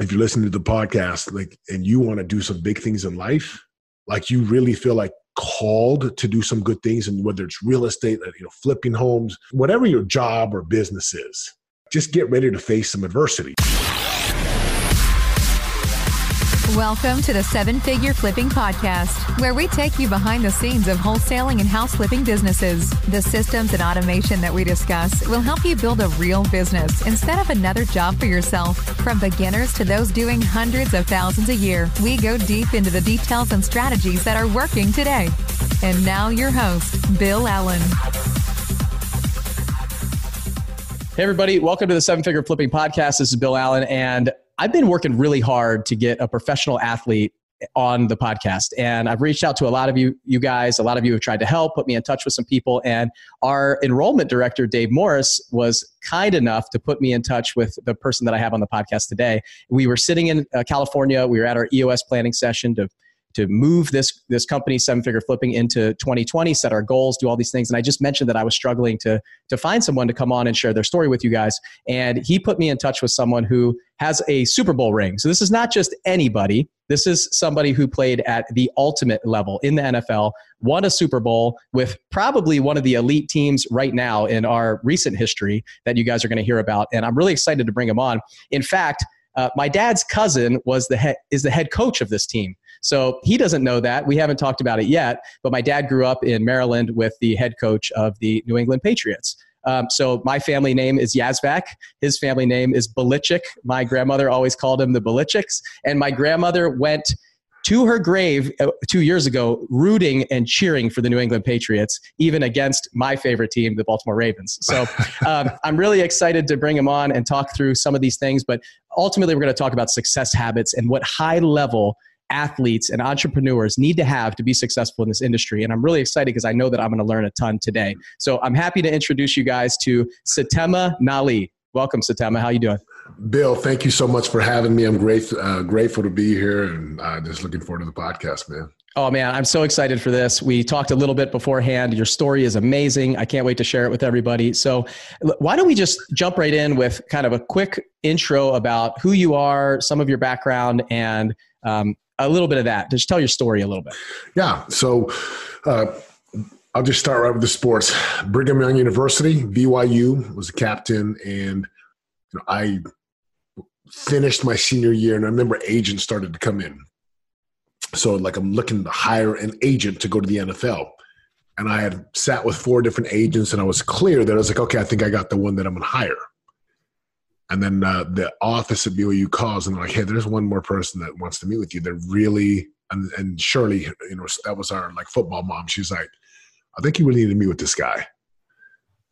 if you're listening to the podcast, like, and you want to do some big things in life, like you really feel like called to do some good things, and whether it's real estate, you know, flipping homes, whatever your job or business is, just get ready to face some adversity. Welcome to the Seven Figure Flipping Podcast, where we take you behind the scenes of wholesaling and house flipping businesses. The systems and automation that we discuss will help you build a real business instead of another job for yourself. From beginners to those doing hundreds of thousands a year, we go deep into the details and strategies that are working today. And now, your host, Bill Allen. Hey, everybody, welcome to the Seven Figure Flipping Podcast. This is Bill Allen, and I've been working really hard to get a professional athlete on the podcast and i've reached out to a lot of you you guys. A lot of you have tried to help put me in touch with some people and our enrollment director dave morris was kind enough to put me in touch with the person that i have on the podcast today. We were sitting in uh, california. We were at our eos planning session to to move this this company seven figure flipping into 2020 set our goals do all these things and i just mentioned that i was struggling to to find someone to come on and share their story with you guys and he put me in touch with someone who has a super bowl ring so this is not just anybody this is somebody who played at the ultimate level in the nfl won a super bowl with probably one of the elite teams right now in our recent history that you guys are going to hear about and i'm really excited to bring him on in fact uh, my dad's cousin was the head, is the head coach of this team. So he doesn't know that. We haven't talked about it yet, but my dad grew up in Maryland with the head coach of the New England Patriots. Um, so my family name is Yazvac. His family name is Belichick. My grandmother always called him the Belichicks. And my grandmother went to her grave uh, two years ago, rooting and cheering for the New England Patriots, even against my favorite team, the Baltimore Ravens. So um, I'm really excited to bring him on and talk through some of these things. But ultimately, we're going to talk about success habits and what high level athletes and entrepreneurs need to have to be successful in this industry. And I'm really excited because I know that I'm going to learn a ton today. So I'm happy to introduce you guys to Setema Gali. Welcome, Setema. How you doing? Bill, thank you so much for having me. I'm great, uh, grateful to be here and uh, just looking forward to the podcast, man. Oh man, I'm so excited for this. We talked a little bit beforehand. Your story is amazing. I can't wait to share it with everybody. So, why don't we just jump right in with kind of a quick intro about who you are, some of your background, and um, a little bit of that. Just tell your story a little bit. Yeah. So uh, I'll just start right with the sports. Brigham Young University, BYU, was a captain, and you know, I finished my senior year, and I remember agents started to come in. So like I'm looking to hire an agent to go to the NFL. And I had sat with four different agents, and I was clear that I was like, okay, I think I got the one that I'm going to hire. And then uh, the office at BYU calls and they're like, hey, there's one more person that wants to meet with you. They're really, and, and Shirley, you know, that was our like football mom. She's like, I think you really need to meet with this guy.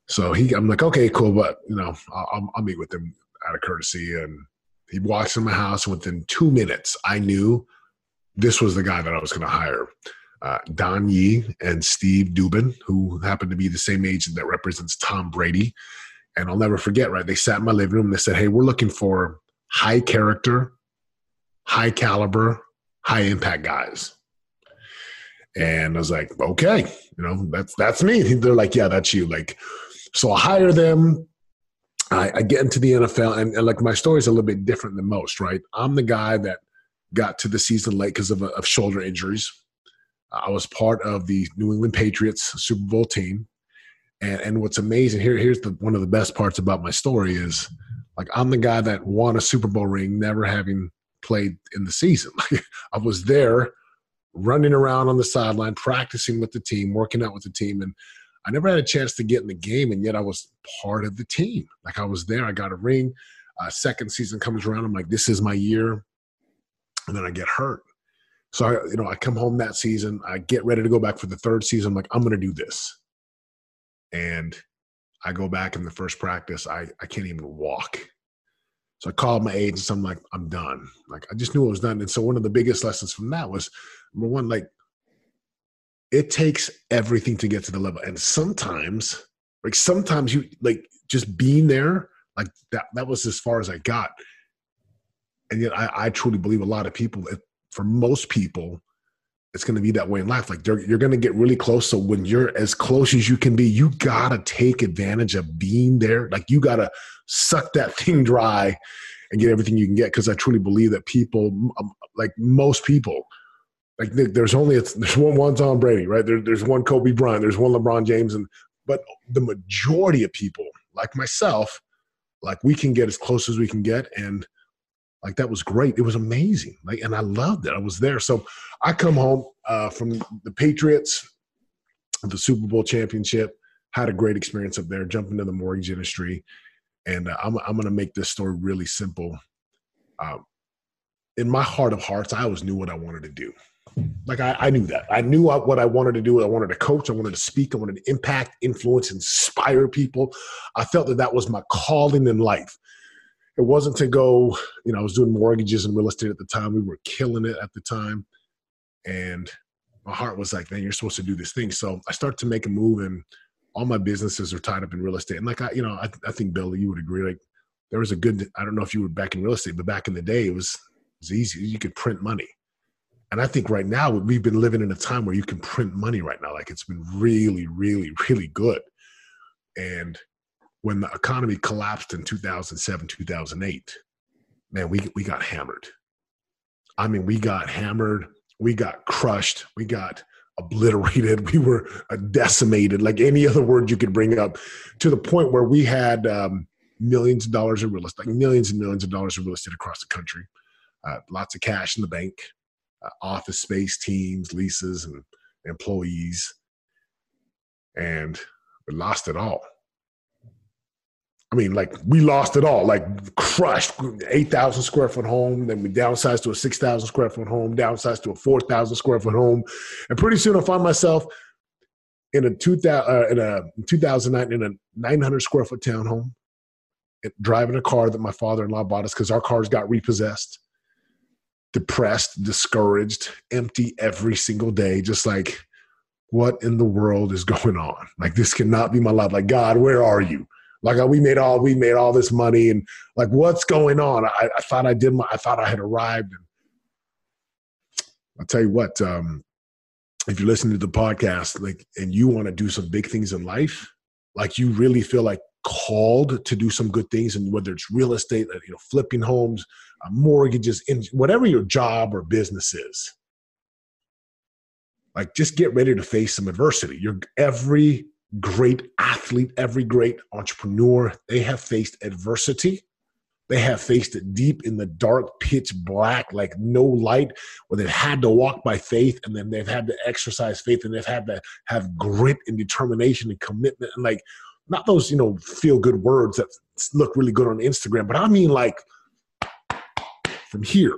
So he, I'm like, okay, cool, but you know, I'll, I'll meet with him out of courtesy. And he walks in my house. And within two minutes, I knew this was the guy that I was going to hire. Uh, Don Yee and Steve Dubin, who happened to be the same agent that represents Tom Brady and I'll never forget, right? They sat in my living room and they said, Hey, we're looking for high character, high caliber, high impact guys. And I was like, okay, you know, that's that's me. They're like, yeah, that's you. Like, so I hire them. I, I get into the NFL, and, and, like my story is a little bit different than most, right? I'm the guy that got to the season late because of, of shoulder injuries. I was part of the New England Patriots Super Bowl team. And and what's amazing here, here's the one of the best parts about my story is like I'm the guy that won a Super Bowl ring, never having played in the season. I was there running around on the sideline, practicing with the team, working out with the team, and I never had a chance to get in the game, and yet I was part of the team. Like I was there, I got a ring. Uh, second season comes around, I'm like, this is my year, and then I get hurt. So I, you know, I come home that season, I get ready to go back for the third season. I'm like, I'm going to do this and I go back in the first practice, I, I can't even walk. So I called my agents. I'm like, I'm done. Like I just knew it was done. And so one of the biggest lessons from that was number one, like it takes everything to get to the level. And sometimes, like sometimes you like just being there, like that that was as far as I got. And yet I, I truly believe a lot of people, for most people, it's going to be that way in life. Like you're going to get really close. So when you're as close as you can be, you got to take advantage of being there. Like you got to suck that thing dry and get everything you can get because I truly believe that people, um, like most people, like there's only there's one one Tom Brady, right? There, there's one Kobe Bryant, there's one LeBron James, and but the majority of people, like myself, like we can get as close as we can get, and like that was great. It was amazing, like, and I loved it. I was there, so I come home uh, from the Patriots, the Super Bowl championship, had a great experience up there, jumped into the mortgage industry, and uh, I'm I'm going to make this story really simple. Um, in my heart of hearts, I always knew what I wanted to do. Like I, I knew that. I knew what I wanted to do. I wanted to coach. I wanted to speak. I wanted to impact, influence, inspire people. I felt that that was my calling in life. It wasn't to go, you know, I was doing mortgages and real estate at the time. We were killing it at the time. And my heart was like, man, you're supposed to do this thing. So I start to make a move and all my businesses are tied up in real estate. And like I, you know, I, I think Bill, you would agree. Like there was a good, I don't know if you were back in real estate, but back in the day, it was, it was easy. You could print money and I think right now we've been living in a time where you can print money right now. Like it's been really, really, really good. And when the economy collapsed in 2007, 2008, man, we, we got hammered. I mean, we got hammered, we got crushed, we got obliterated, we were decimated, like any other word you could bring up, to the point where we had um, millions of dollars of real estate, like millions and millions of dollars of real estate across the country, uh, lots of cash in the bank, uh, office space teams, leases, and employees, and we lost it all. I mean, like we lost it all, like crushed. Eight thousand square foot home, then we downsized to a six thousand square foot home, downsized to a four thousand square foot home, and pretty soon I find myself in a two thousand uh, in a two thousand nine in a nine hundred square foot townhome, driving a car that my father in law bought us because our cars got repossessed depressed, discouraged, empty every single day, just like, what in the world is going on? Like, this cannot be my life. Like, God, where are you? Like, we made all we made all this money, and like, what's going on? I, I thought I did my, I thought I had arrived. And I'll tell you what, um, if you're listening to the podcast, like, and you want to do some big things in life, like, you really feel like called to do some good things, and whether it's real estate, uh, you know, flipping homes, uh, mortgages, in whatever your job or business is. Like, just get ready to face some adversity. You're every great athlete, every great entrepreneur, they have faced adversity. They have faced it deep in the dark, pitch black, like no light, where they've had to walk by faith and then they've had to exercise faith and they've had to have grit and determination and commitment and like not those, you know, feel good words that look really good on Instagram, but I mean like from here.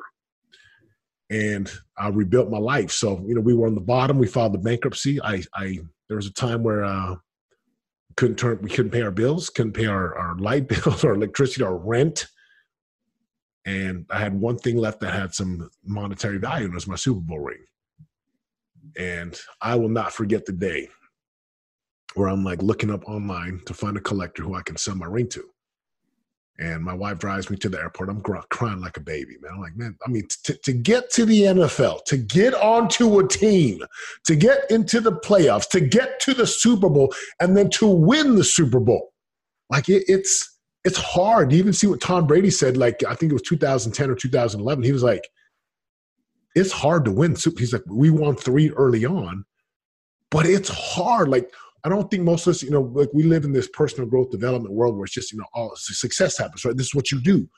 And I rebuilt my life. So, you know, we were on the bottom. We filed the bankruptcy. I, I, there was a time where uh, couldn't turn, we couldn't pay our bills, couldn't pay our, our light bills, our electricity, our rent. And I had one thing left that had some monetary value, and it was my Super Bowl ring. And I will not forget the day where I'm like looking up online to find a collector who I can sell my ring to. And my wife drives me to the airport. I'm crying like a baby, man. I'm like, man, I mean, t- to get to the NFL, to get onto a team, to get into the playoffs, to get to the Super Bowl, and then to win the Super Bowl, like it, it's it's hard. You even see what Tom Brady said. Like I think it was 2010 or 2011. He was like, it's hard to win. He's like, we won three early on, but it's hard. Like I don't think most of us, you know, like we live in this personal growth development world where it's just, you know, all success happens, right? This is what you do.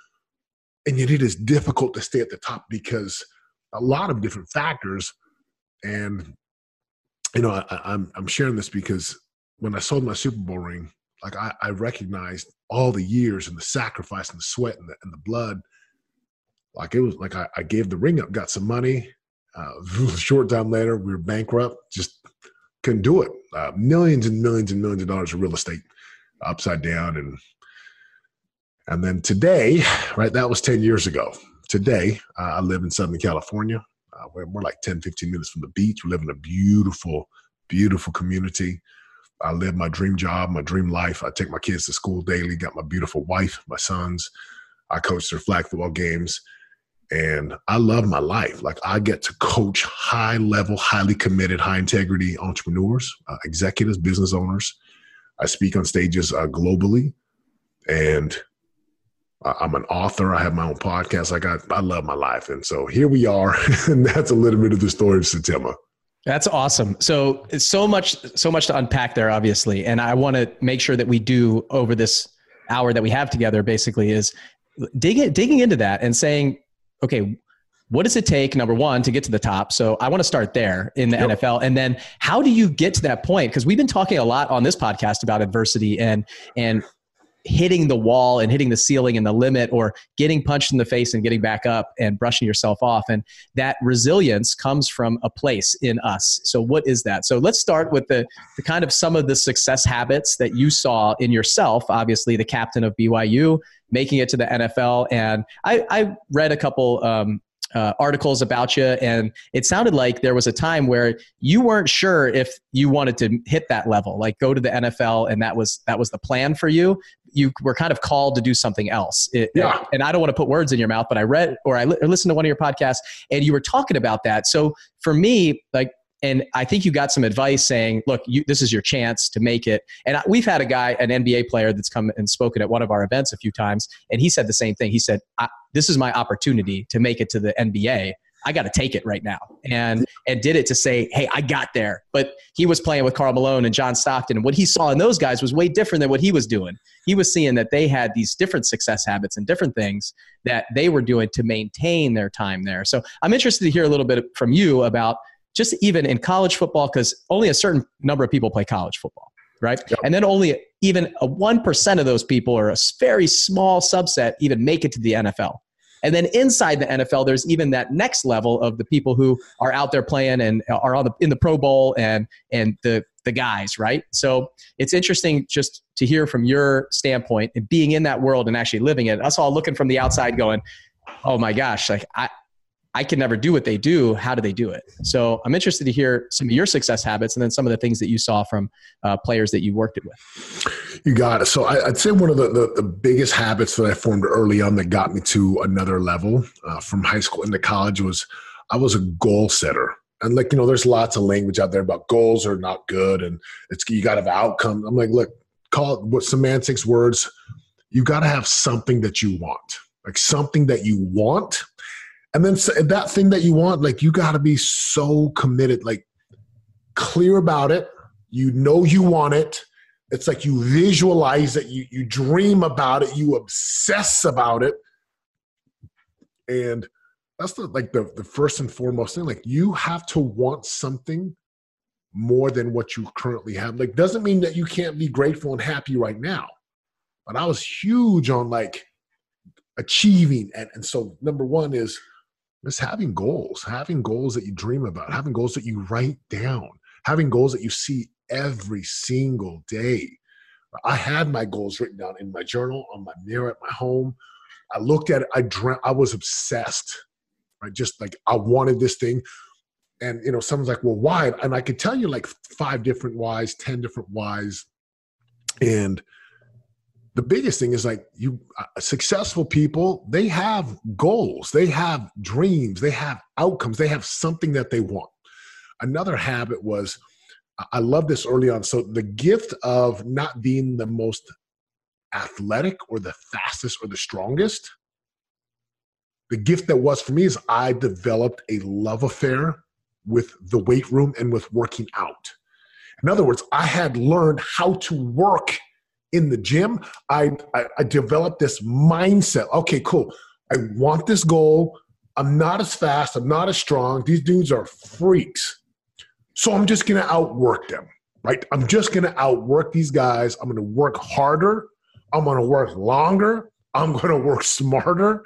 And yet it is difficult to stay at the top because a lot of different factors. And, you know, I, I'm, I'm sharing this because when I sold my Super Bowl ring, like I, I recognized all the years and the sacrifice and the sweat and the, and the blood. Like it was like I, I gave the ring up, got some money. Uh, short time later, we were bankrupt, just couldn't do it. Uh, millions and millions and millions of dollars of real estate upside down. And and then today right that was 10 years ago. Today uh, i live in southern california. Uh, we're, we're like 10 15 minutes from the beach. We live in a beautiful beautiful community. I live my dream job my dream life. I take my kids to school daily got my beautiful wife my sons. I coach their flag football games and I love my life. Like I get to coach high level, highly committed, high integrity entrepreneurs, uh, executives, business owners. I speak on stages uh, globally, and I'm an author. I have my own podcast. I got, I love my life. And so here we are. and that's a little bit of the story of September. That's awesome. So it's so much, so much to unpack there, obviously. And I want to make sure that we do over this hour that we have together, basically, is digging digging into that and saying, okay, what does it take number one to get to the top? So i want to start there in the yep. nfl and then how do you get to that point? Because we've been talking a lot on this podcast about adversity and and hitting the wall and hitting the ceiling and the limit or getting punched in the face and getting back up and brushing yourself off. And that resilience comes from a place in us. So what is that? So let's start with the, the kind of some of the success habits that you saw in yourself obviously the captain of byu making it to the nfl and i, I read a couple um, uh, articles about you, and it sounded like there was a time where you weren't sure if you wanted to hit that level, like go to the NFL, and that was that was the plan for you you were kind of called to do something else. It, yeah. And I don't want to put words in your mouth, but I read or I li- listened to one of your podcasts and you were talking about that. So for me, like, and I think you got some advice saying, look, you, this is your chance to make it. And we've had a guy, an NBA player that's come and spoken at one of our events a few times, and he said the same thing. He said, this is my opportunity to make it to the NBA. I got to take it right now. And and did it to say, hey, I got there. But he was playing with Karl Malone and John Stockton, and what he saw in those guys was way different than what he was doing. He was seeing that they had these different success habits and different things that they were doing to maintain their time there. So I'm interested to hear a little bit from you about just even in college football, because only a certain number of people play college football, right? Yep. And then only even a 1% of those people or a very small subset even make it to the NFL. And then inside the NFL, there's even that next level of the people who are out there playing and are on the, in the Pro Bowl and and the the guys, right? So it's interesting just to hear from your standpoint and being in that world and actually living it. Us all looking from the outside, going, "Oh my gosh!" Like I, I can never do what they do. How do they do it? So I'm interested to hear some of your success habits and then some of the things that you saw from uh, players that you worked it with. You got it. So I, would say one of the, the, the, biggest habits that I formed early on that got me to another level uh, from high school into college was I was a goal setter. And like, you know, there's lots of language out there about goals are not good and it's you got to have outcome. I'm like, look, call it what semantics words. You got to have something that you want, like something that you want and then that thing that you want, like you got to be so committed, like clear about it. You know you want it. It's like you visualize it, you you dream about it, you obsess about it, and that's the like the the first and foremost thing. Like you have to want something more than what you currently have. Like doesn't mean that you can't be grateful and happy right now. But I was huge on like achieving, and and so number one is just having goals, having goals that you dream about, having goals that you write down, having goals that you see every single day. I had my goals written down in my journal, on my mirror at my home. I looked at it, I dreamt, I was obsessed. I just like I wanted this thing. And you know, someone's like, well, why? And I could tell you like five different whys, 10 different whys. And the biggest thing is like you uh, successful people they have goals they have dreams they have outcomes they have something that they want. Another habit was i love this early on. So the gift of not being the most athletic or the fastest or the strongest the gift that was for me is i developed a love affair with the weight room and with working out. In other words i had learned how to work in the gym, I, I, I developed this mindset. Okay, cool. I want this goal. I'm not as fast. I'm not as strong. These dudes are freaks. So I'm just going to outwork them, right? I'm just going to outwork these guys. I'm going to work harder. I'm going to work longer. I'm going to work smarter.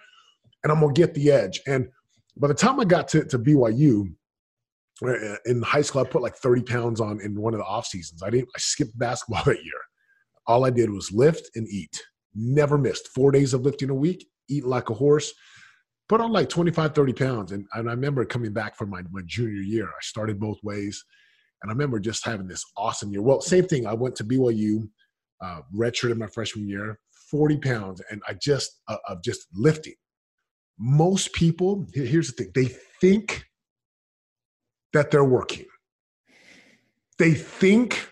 And I'm going to get the edge. And by the time I got to, to BYU, uh, in high school, I put like 30 pounds on in one of the off seasons. I didn't, I skipped basketball that year. All I did was lift and eat. Never missed. Four days of lifting a week, eat like a horse. Put on like 25, 30 pounds. And, and I remember coming back from my, my junior year. I started both ways. And I remember just having this awesome year. Well, same thing. I went to BYU, uh, redshirted my freshman year, 40 pounds, and I just, uh, of just lifting. Most people, here's the thing, they think that they're working. They think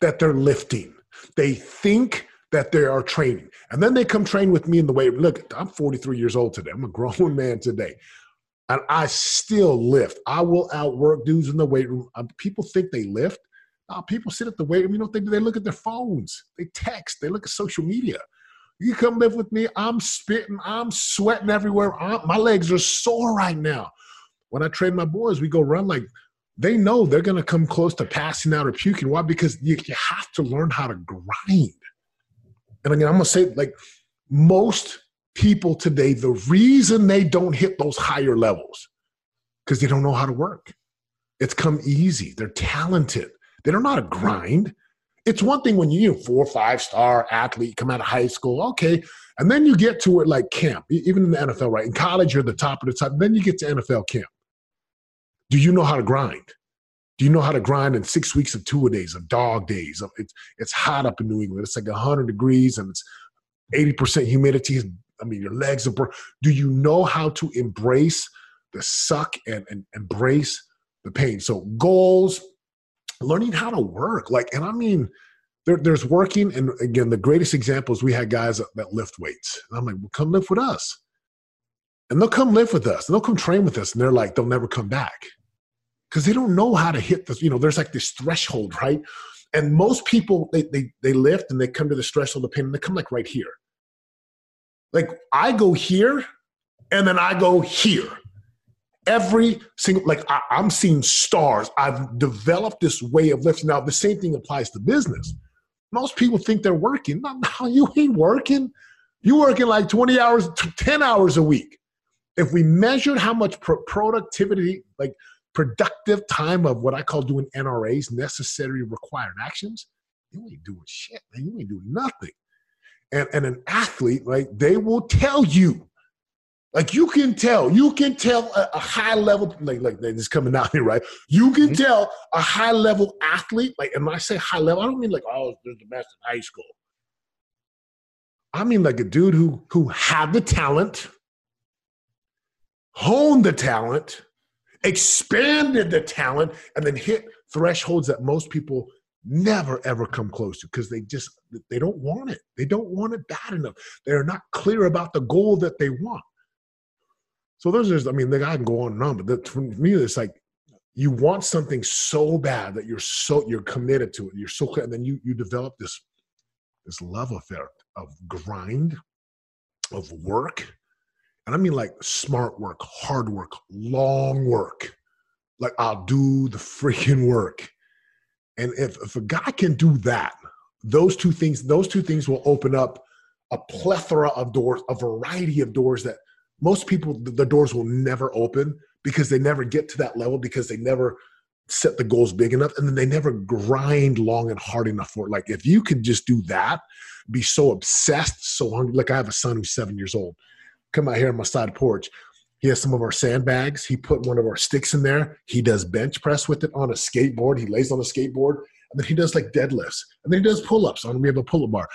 that they're lifting. They think that they are training. And then they come train with me in the weight room. Look, I'm 43 years old today. I'm a grown man today. And I still lift. I will outwork dudes in the weight room. Um, people think they lift. Uh, people sit at the weight room. You know what they do? They look at their phones. They text. They look at social media. You come live with me. I'm spitting. I'm sweating everywhere. I'm, my legs are sore right now. When I train my boys, we go run like they know they're going to come close to passing out or puking. Why? Because you, you have to learn how to grind. And again, I'm going to say like most people today, the reason they don't hit those higher levels because they don't know how to work. It's come easy. They're talented. They don't know how to grind. It's one thing when you, four or five star athlete, come out of high school, okay, and then you get to it like camp, even in the NFL, right? In college, you're the top of the top. Then you get to NFL camp. Do you know how to grind? Do you know how to grind in six weeks of two a days, of dog days? It's it's hot up in New England. It's like hundred degrees and it's eighty percent humidity. I mean, your legs are. Bur- Do you know how to embrace the suck and, and embrace the pain? So goals, learning how to work. Like, and I mean, there, there's working. And again, the greatest examples we had guys that, that lift weights. And I'm like, well, come live with us. And they'll come live with us. And they'll come train with us. And they're like, they'll never come back because they don't know how to hit the, you know, there's like this threshold, right? And most people, they, they, they lift and they come to the threshold of pain and they come like right here. Like I go here and then I go here. Every single, like I, I'm seeing stars. I've developed this way of lifting. Now, the same thing applies to business. Most people think they're working. No, no you ain't working. You working like 20 hours, 10 hours a week. If we measured how much pro- productivity, like productive time of what I call doing NRAs, necessary required actions, you ain't doing shit, man. You ain't doing nothing. And, and an athlete, right, they will tell you, like you can tell, you can tell a, a high level, like, like this coming out here, right? You can mm-hmm. tell a high level athlete, like, and when I say high level, I don't mean like, oh, they're the best in high school. I mean like a dude who who had the talent, honed the talent, expanded the talent, and then hit thresholds that most people never ever come close to because they just they don't want it. They don't want it bad enough. They're not clear about the goal that they want. So those are, I mean, the guy can go on and on, but the, for me, it's like you want something so bad that you're so you're committed to it. You're so clear, and then you you develop this this love affair of grind, of work, and I mean like smart work, hard work, long work. Like I'll do the freaking work. And if, if a guy can do that, those two things, those two things will open up a plethora of doors, a variety of doors that most people, the doors will never open because they never get to that level because they never set the goals big enough and then they never grind long and hard enough for it. Like if you could just do that, be so obsessed, so hungry. Like I have a son who's seven years old come out here on my side porch. He has some of our sandbags. He put one of our sticks in there. He does bench press with it on a skateboard. He lays on a skateboard, and then he does like deadlifts, and then he does pull ups on. We have a pull up bar.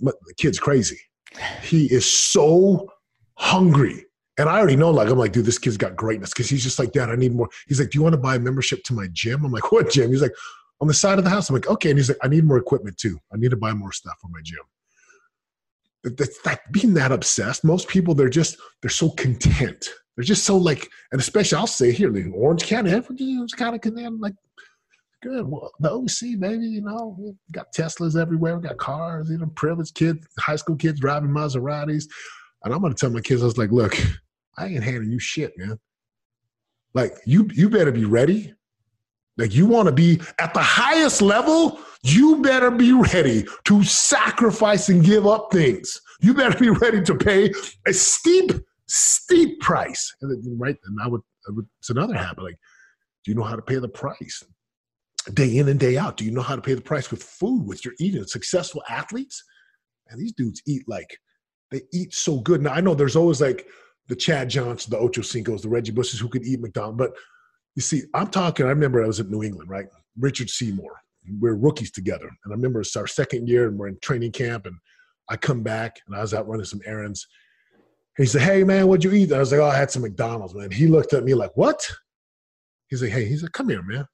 But the kid's crazy. He is so hungry. And I already know, like, I'm like, dude, this kid's got greatness because he's just like, Dad, I need more. He's like, Do you want to buy a membership to my gym? I'm like, What gym? He's like, On the side of the house. I'm like, Okay. And he's like, I need more equipment too. I need to buy more stuff for my gym that's like being that obsessed. Most people, they're just, they're so content. They're just so like, and especially I'll say here, like Orange County, it's kind of content, like, good. Well, the OC, baby, you know, we got Teslas everywhere. We got cars, you know, privileged kids, high school kids driving Maseratis. And I'm going to tell my kids, I was like, look, I ain't handing you shit, man. Like, you, you better be ready. Like, you want to be at the highest level you better be ready to sacrifice and give up things. You better be ready to pay a steep, steep price. And then, right, and I would, I would, it's another habit. Like, do you know how to pay the price? Day in and day out. Do you know how to pay the price with food, with your eating? Successful athletes, and these dudes eat like they eat so good. Now I know there's always like the Chad Johnson, the Ocho Cincos, the Reggie Bushes who could eat McDonald's, but you see, I'm talking. I remember I was at New England, right? Richard Seymour, we're rookies together. And I remember it's our second year and we're in training camp and I come back and I was out running some errands. He said, Hey man, what'd you eat? I was like, Oh, I had some McDonald's, man. He looked at me like, What? He's like, Hey, he's like, come here, man.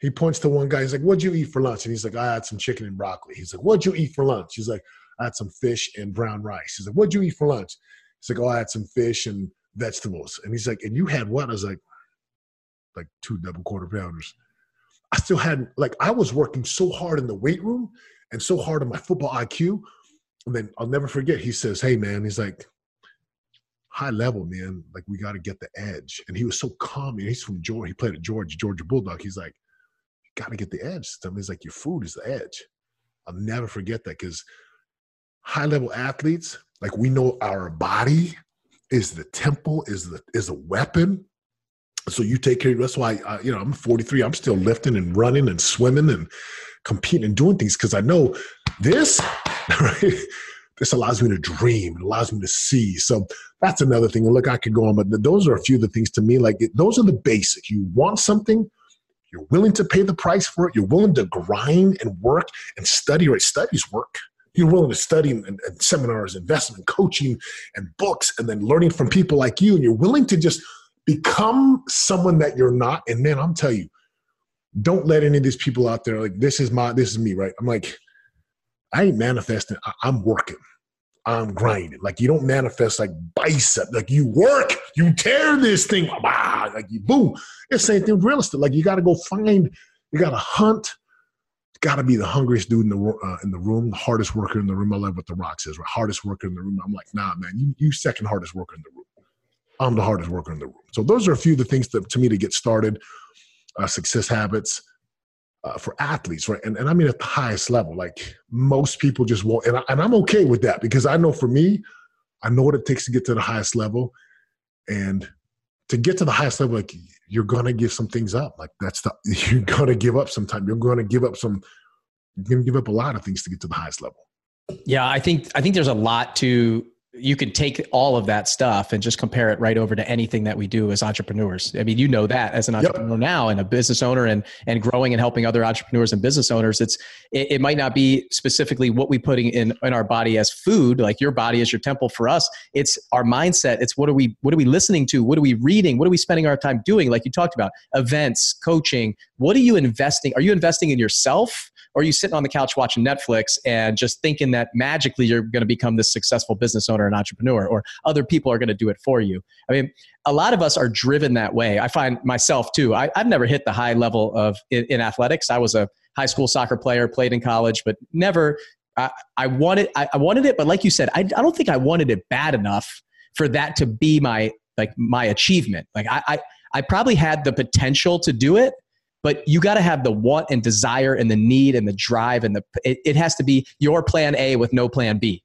he points to one guy. He's like, "What'd you eat for lunch?" And he's like, "I had some chicken and broccoli." He's like, "What'd you eat for lunch?" He's like, "I had some fish and brown rice." He's like, "What'd you eat for lunch?" He's like, "Oh, I had some fish and vegetables." And he's like, "And you had what?" I was like, "Like two double quarter pounders." I still hadn't like I was working so hard in the weight room and so hard on my football IQ. And then I'll never forget. He says, "Hey, man," he's like, high level, man. Like we got to get the edge. And he was so calm. He's from Georgia. He played at Georgia, Georgia Bulldog. He's like, got to get the edge. He's like, your food is the edge. I'll never forget that because high level athletes, like we know our body is the temple, is the is a weapon. So you take care. That's why I, you know I'm 43. I'm still lifting and running and swimming and competing and doing things because I know this. Right? this allows me to dream. It allows me to see. So that's another thing. And look, I could go on, but those are a few of the things to me. Like those are the basics. You want something, you're willing to pay the price for it. You're willing to grind and work and study. Right? Studies work. You're willing to study and, and seminars, investment, coaching, and books, and then learning from people like you. And you're willing to just become someone that you're not. And man, I'm telling you, don't let any of these people out there like this is my this is me, right? I'm like, I ain't manifesting. I, I'm working. I'm grinding. Like you don't manifest like bicep. Like you work, you tear this thing, ah, like you boom. It's same thing with real estate. Like you got to go find, you got to hunt. Got to be the hungriest dude in the uh, in the room, the hardest worker in the room. I love what the Rock says. Right? Hardest worker in the room. I'm like, nah, man, you you second hardest worker in the room. I'm the hardest worker in the room. So those are a few of the things that to me to get started. Uh, success habits uh, for athletes, right? And, and I mean at the highest level, like most people just won't. And, I, and I'm okay with that because I know for me, I know what it takes to get to the highest level. And to get to the highest level, like you're gonna give some things up. Like that's the you're gonna give up some time. You're gonna give up some. You're gonna give up a lot of things to get to the highest level. Yeah, I think I think there's a lot to you could take all of that stuff and just compare it right over to anything that we do as entrepreneurs. I mean, you know that as an entrepreneur yep. now and a business owner and and growing and helping other entrepreneurs and business owners. It's it, it, might not be specifically what we putting in in our body as food, like your body is your temple for us. It's our mindset. It's what are we what are we listening to? What are we reading? What are we spending our time doing? Like you talked about, events, coaching. What are you investing? Are you investing in yourself? Or are you sitting on the couch watching Netflix and just thinking that magically you're going to become this successful business owner and entrepreneur, or other people are going to do it for you? I mean, a lot of us are driven that way. I find myself too. I, have never hit the high level of in, in, athletics. I was a high school soccer player, played in college, but never. I, I wanted. I, I wanted it, but like you said, I, I don't think I wanted it bad enough for that to be my like my achievement. Like I, I, I probably had the potential to do it, but you got to have the want and desire and the need and the drive and the it, it has to be your plan A with no plan B.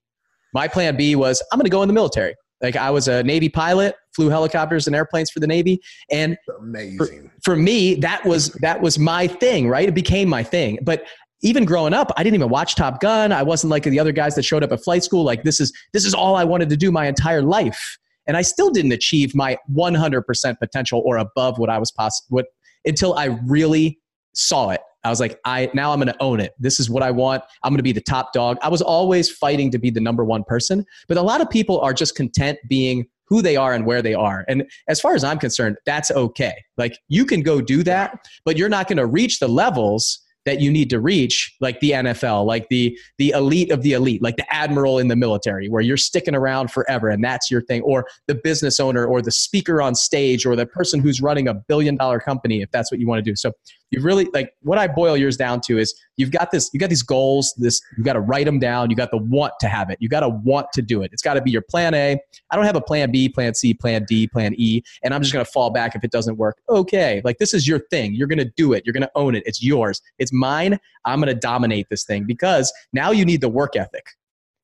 My plan B was I'm going to go in the military. Like I was a Navy pilot, flew helicopters and airplanes for the Navy, and amazing. For, for me, that was that was my thing, right? It became my thing. But even growing up, I didn't even watch Top Gun. I wasn't like the other guys that showed up at flight school. Like this is this is all I wanted to do my entire life, and I still didn't achieve my 100% potential or above what I was possible what until I really saw it. I was like, I now I'm going to own it. This is what I want. I'm going to be the top dog. I was always fighting to be the number one person, but a lot of people are just content being who they are and where they are. And as far as I'm concerned, that's okay. Like you can go do that, but you're not going to reach the levels that you need to reach like the NFL like the the elite of the elite like the admiral in the military where you're sticking around forever and that's your thing or the business owner or the speaker on stage or the person who's running a billion dollar company if that's what you want to do. So you really like what I boil yours down to is you've got this you got these goals this you got to write them down you got the want to have it you got to want to do it. It's got to be your plan A. I don't have a plan B plan C plan D plan E and I'm just to fall back if it doesn't work. Okay like this is your thing. You're to do it. You're to own it. It's yours. It's mine. I'm to dominate this thing because now you need the work ethic.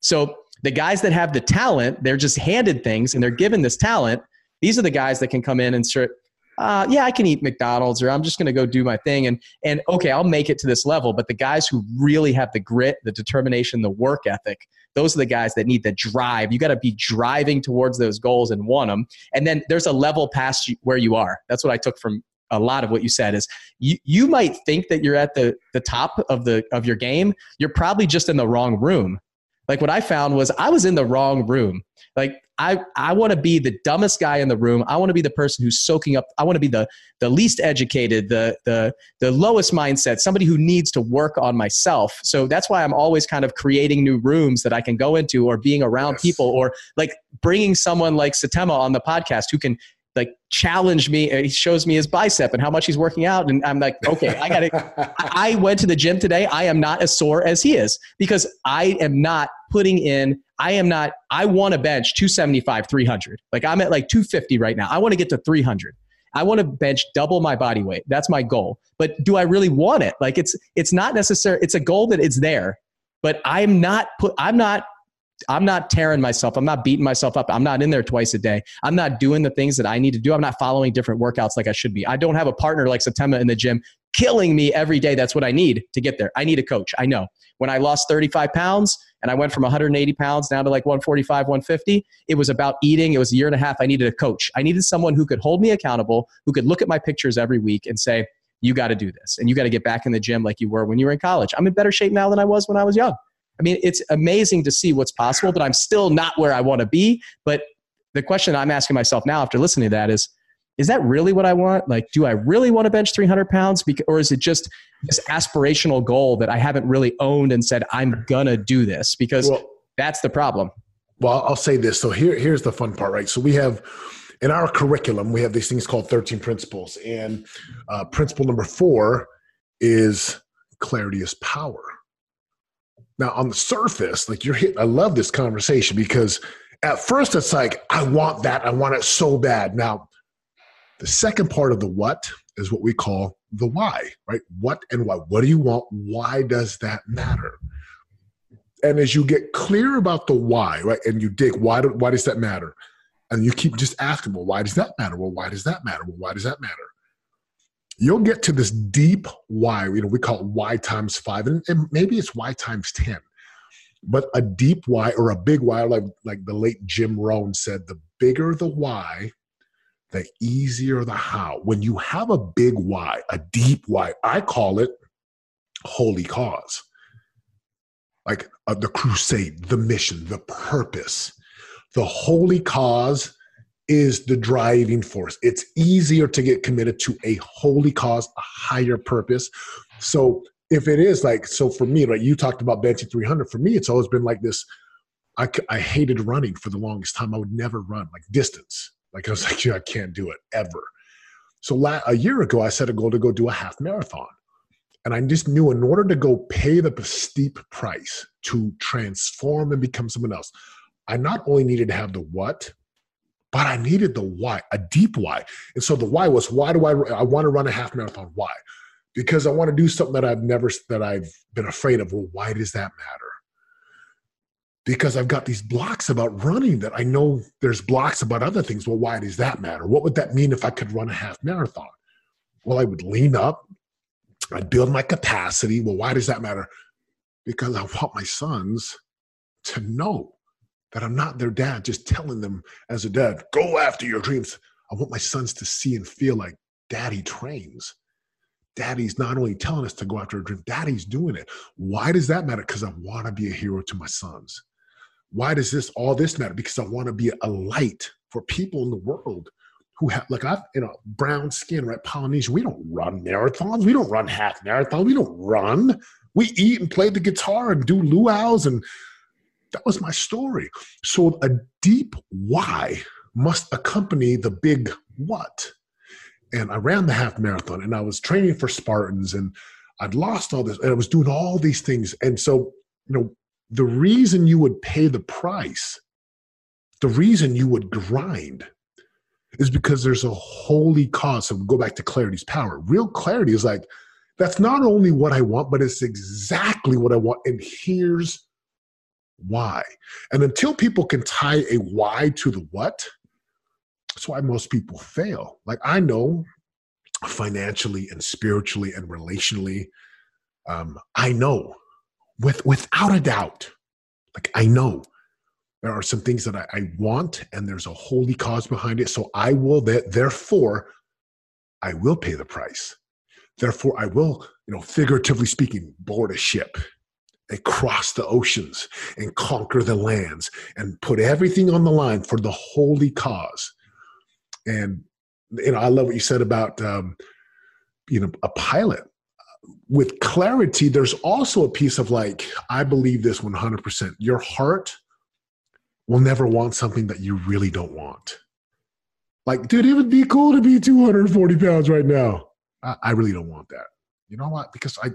So the guys that have the talent they're just handed things and they're given this talent. These are the guys that can come in and start uh, yeah, I can eat McDonald's or I'm just going to go do my thing. And, and okay, I'll make it to this level. But the guys who really have the grit, the determination, the work ethic, those are the guys that need the drive. You got to be driving towards those goals and want them. And then there's a level past where you are. That's what I took from a lot of what you said is you, you might think that you're at the, the top of the of your game you're probably just in the wrong room like what i found was i was in the wrong room like I, I want to be the dumbest guy in the room. I want to be the person who's soaking up. I want to be the, the least educated, the, the, the lowest mindset, somebody who needs to work on myself. So that's why I'm always kind of creating new rooms that I can go into or being around yes. people or like bringing someone like Setema on the podcast who can like challenge me. He shows me his bicep and how much he's working out. And I'm like, okay, I got to, I went to the gym today. I am not as sore as he is because I am not putting in, I am not, I want to bench 275, 300. Like I'm at like 250 right now. I want to get to 300. I want to bench double my body weight. That's my goal. But do I really want it? Like it's, it's not necessary. It's a goal that it's there, but I'm not put, I'm not I'm not tearing myself. I'm not beating myself up. I'm not in there twice a day. I'm not doing the things that I need to do. I'm not following different workouts like I should be. I don't have a partner like Setema in the gym killing me every day. That's what I need to get there. I need a coach. I know. When I lost 35 pounds and I went from 180 pounds down to like 145, 150, it was about eating. It was a year and a half. I needed a coach. I needed someone who could hold me accountable, who could look at my pictures every week and say, you got to do this and you got to get back in the gym like you were when you were in college. I'm in better shape now than I was when I was young. I mean, it's amazing to see what's possible, but I'm still not where I want to be. But the question I'm asking myself now after listening to that is, is that really what I want? Like, do I really want to bench 300 pounds? Or is it just this aspirational goal that I haven't really owned and said, I'm going to do this? Because well, that's the problem. Well, I'll say this. So here, here's the fun part, right? So we have in our curriculum, we have these things called 13 principles. And uh, principle number four is clarity is power. Now, on the surface, like you're hit, I love this conversation because at first it's like, I want that. I want it so bad. Now, the second part of the what is what we call the why, right? What and why? What do you want? Why does that matter? And as you get clear about the why, right, and you dig, why, do, why does that matter? And you keep just asking, well, why does that matter? Well, why does that matter? Well, why does that matter? You'll get to this deep why. You know, we call it Y times five, and, and maybe it's Y times ten. But a deep why or a big why, like like the late Jim Rohn said, the bigger the why, the easier the how. When you have a big why, a deep why, I call it holy cause. Like uh, the crusade, the mission, the purpose. The holy cause is the driving force. It's easier to get committed to a holy cause, a higher purpose. So if it is like, so for me, right, you talked about benching 300. For me, it's always been like this. I, I hated running for the longest time. I would never run like distance. Like I was like, yeah, I can't do it ever. So la- a year ago, I set a goal to go do a half marathon. And I just knew in order to go pay the steep price to transform and become someone else, I not only needed to have the what, but I needed the why, a deep why. And so the why was why do I I want to run a half marathon? Why? Because I want to do something that I've never that I've been afraid of. Well, why does that matter? Because I've got these blocks about running that I know there's blocks about other things. Well, why does that matter? What would that mean if I could run a half marathon? Well, I would lean up, I'd build my capacity. Well, why does that matter? Because I want my sons to know that I'm not their dad, just telling them as a dad, go after your dreams. I want my sons to see and feel like daddy trains. Daddy's not only telling us to go after a dream, daddy's doing it. Why does that matter? Because I want to be a hero to my sons. Why does this all this matter? Because I want to be a light for people in the world who have like I've you know brown skin, right? Polynesian. We don't run marathons. We don't run half marathons. We don't run. We eat and play the guitar and do luau's and that was my story. So a deep why must accompany the big what. And I ran the half marathon and I was training for Spartans and I'd lost all this and I was doing all these things. And so, you know, the reason you would pay the price, the reason you would grind is because there's a holy cause. So we go back to clarity's power. Real clarity is like, that's not only what I want, but it's exactly what I want. And here's why. And until people can tie a why to the what, that's why most people fail. Like I know financially and spiritually and relationally, um, I know with without a doubt, like I know there are some things that I, I want and there's a holy cause behind it. So I will that therefore I will pay the price. Therefore, I will, you know, figuratively speaking, board a ship and cross the oceans and conquer the lands and put everything on the line for the holy cause. And you know, I love what you said about um, you know a pilot with clarity. There's also a piece of like I believe this 100. percent Your heart will never want something that you really don't want. Like, dude, it would be cool to be 240 pounds right now. I, I really don't want that. You know what? Because I,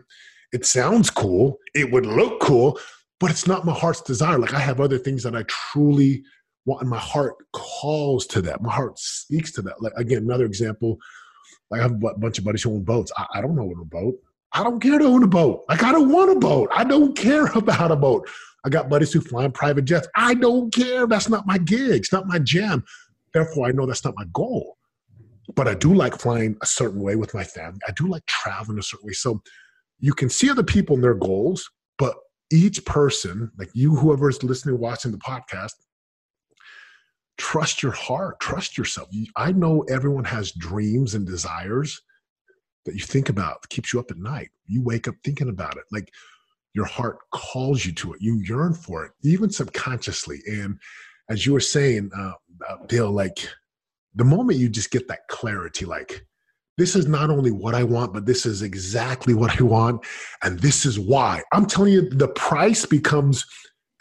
it sounds cool. It would look cool, but it's not my heart's desire. Like I have other things that I truly want, and my heart calls to that. My heart speaks to that. Like again, another example. I have a bunch of buddies who own boats. I, I don't know what a boat. I don't care to own a boat. Like I don't want a boat. I don't care about a boat. I got buddies who fly in private jets. I don't care. That's not my gig. It's not my jam. Therefore, I know that's not my goal. But I do like flying a certain way with my family. I do like traveling a certain way. So you can see other people and their goals, but each person, like you, whoever is listening, watching the podcast, trust your heart, trust yourself. I know everyone has dreams and desires that you think about, keeps you up at night. You wake up thinking about it. Like your heart calls you to it. You yearn for it, even subconsciously. And as you were saying, uh, Bill, like the moment you just get that clarity, like this is not only what I want, but this is exactly what I want. And this is why. I'm telling you, the price becomes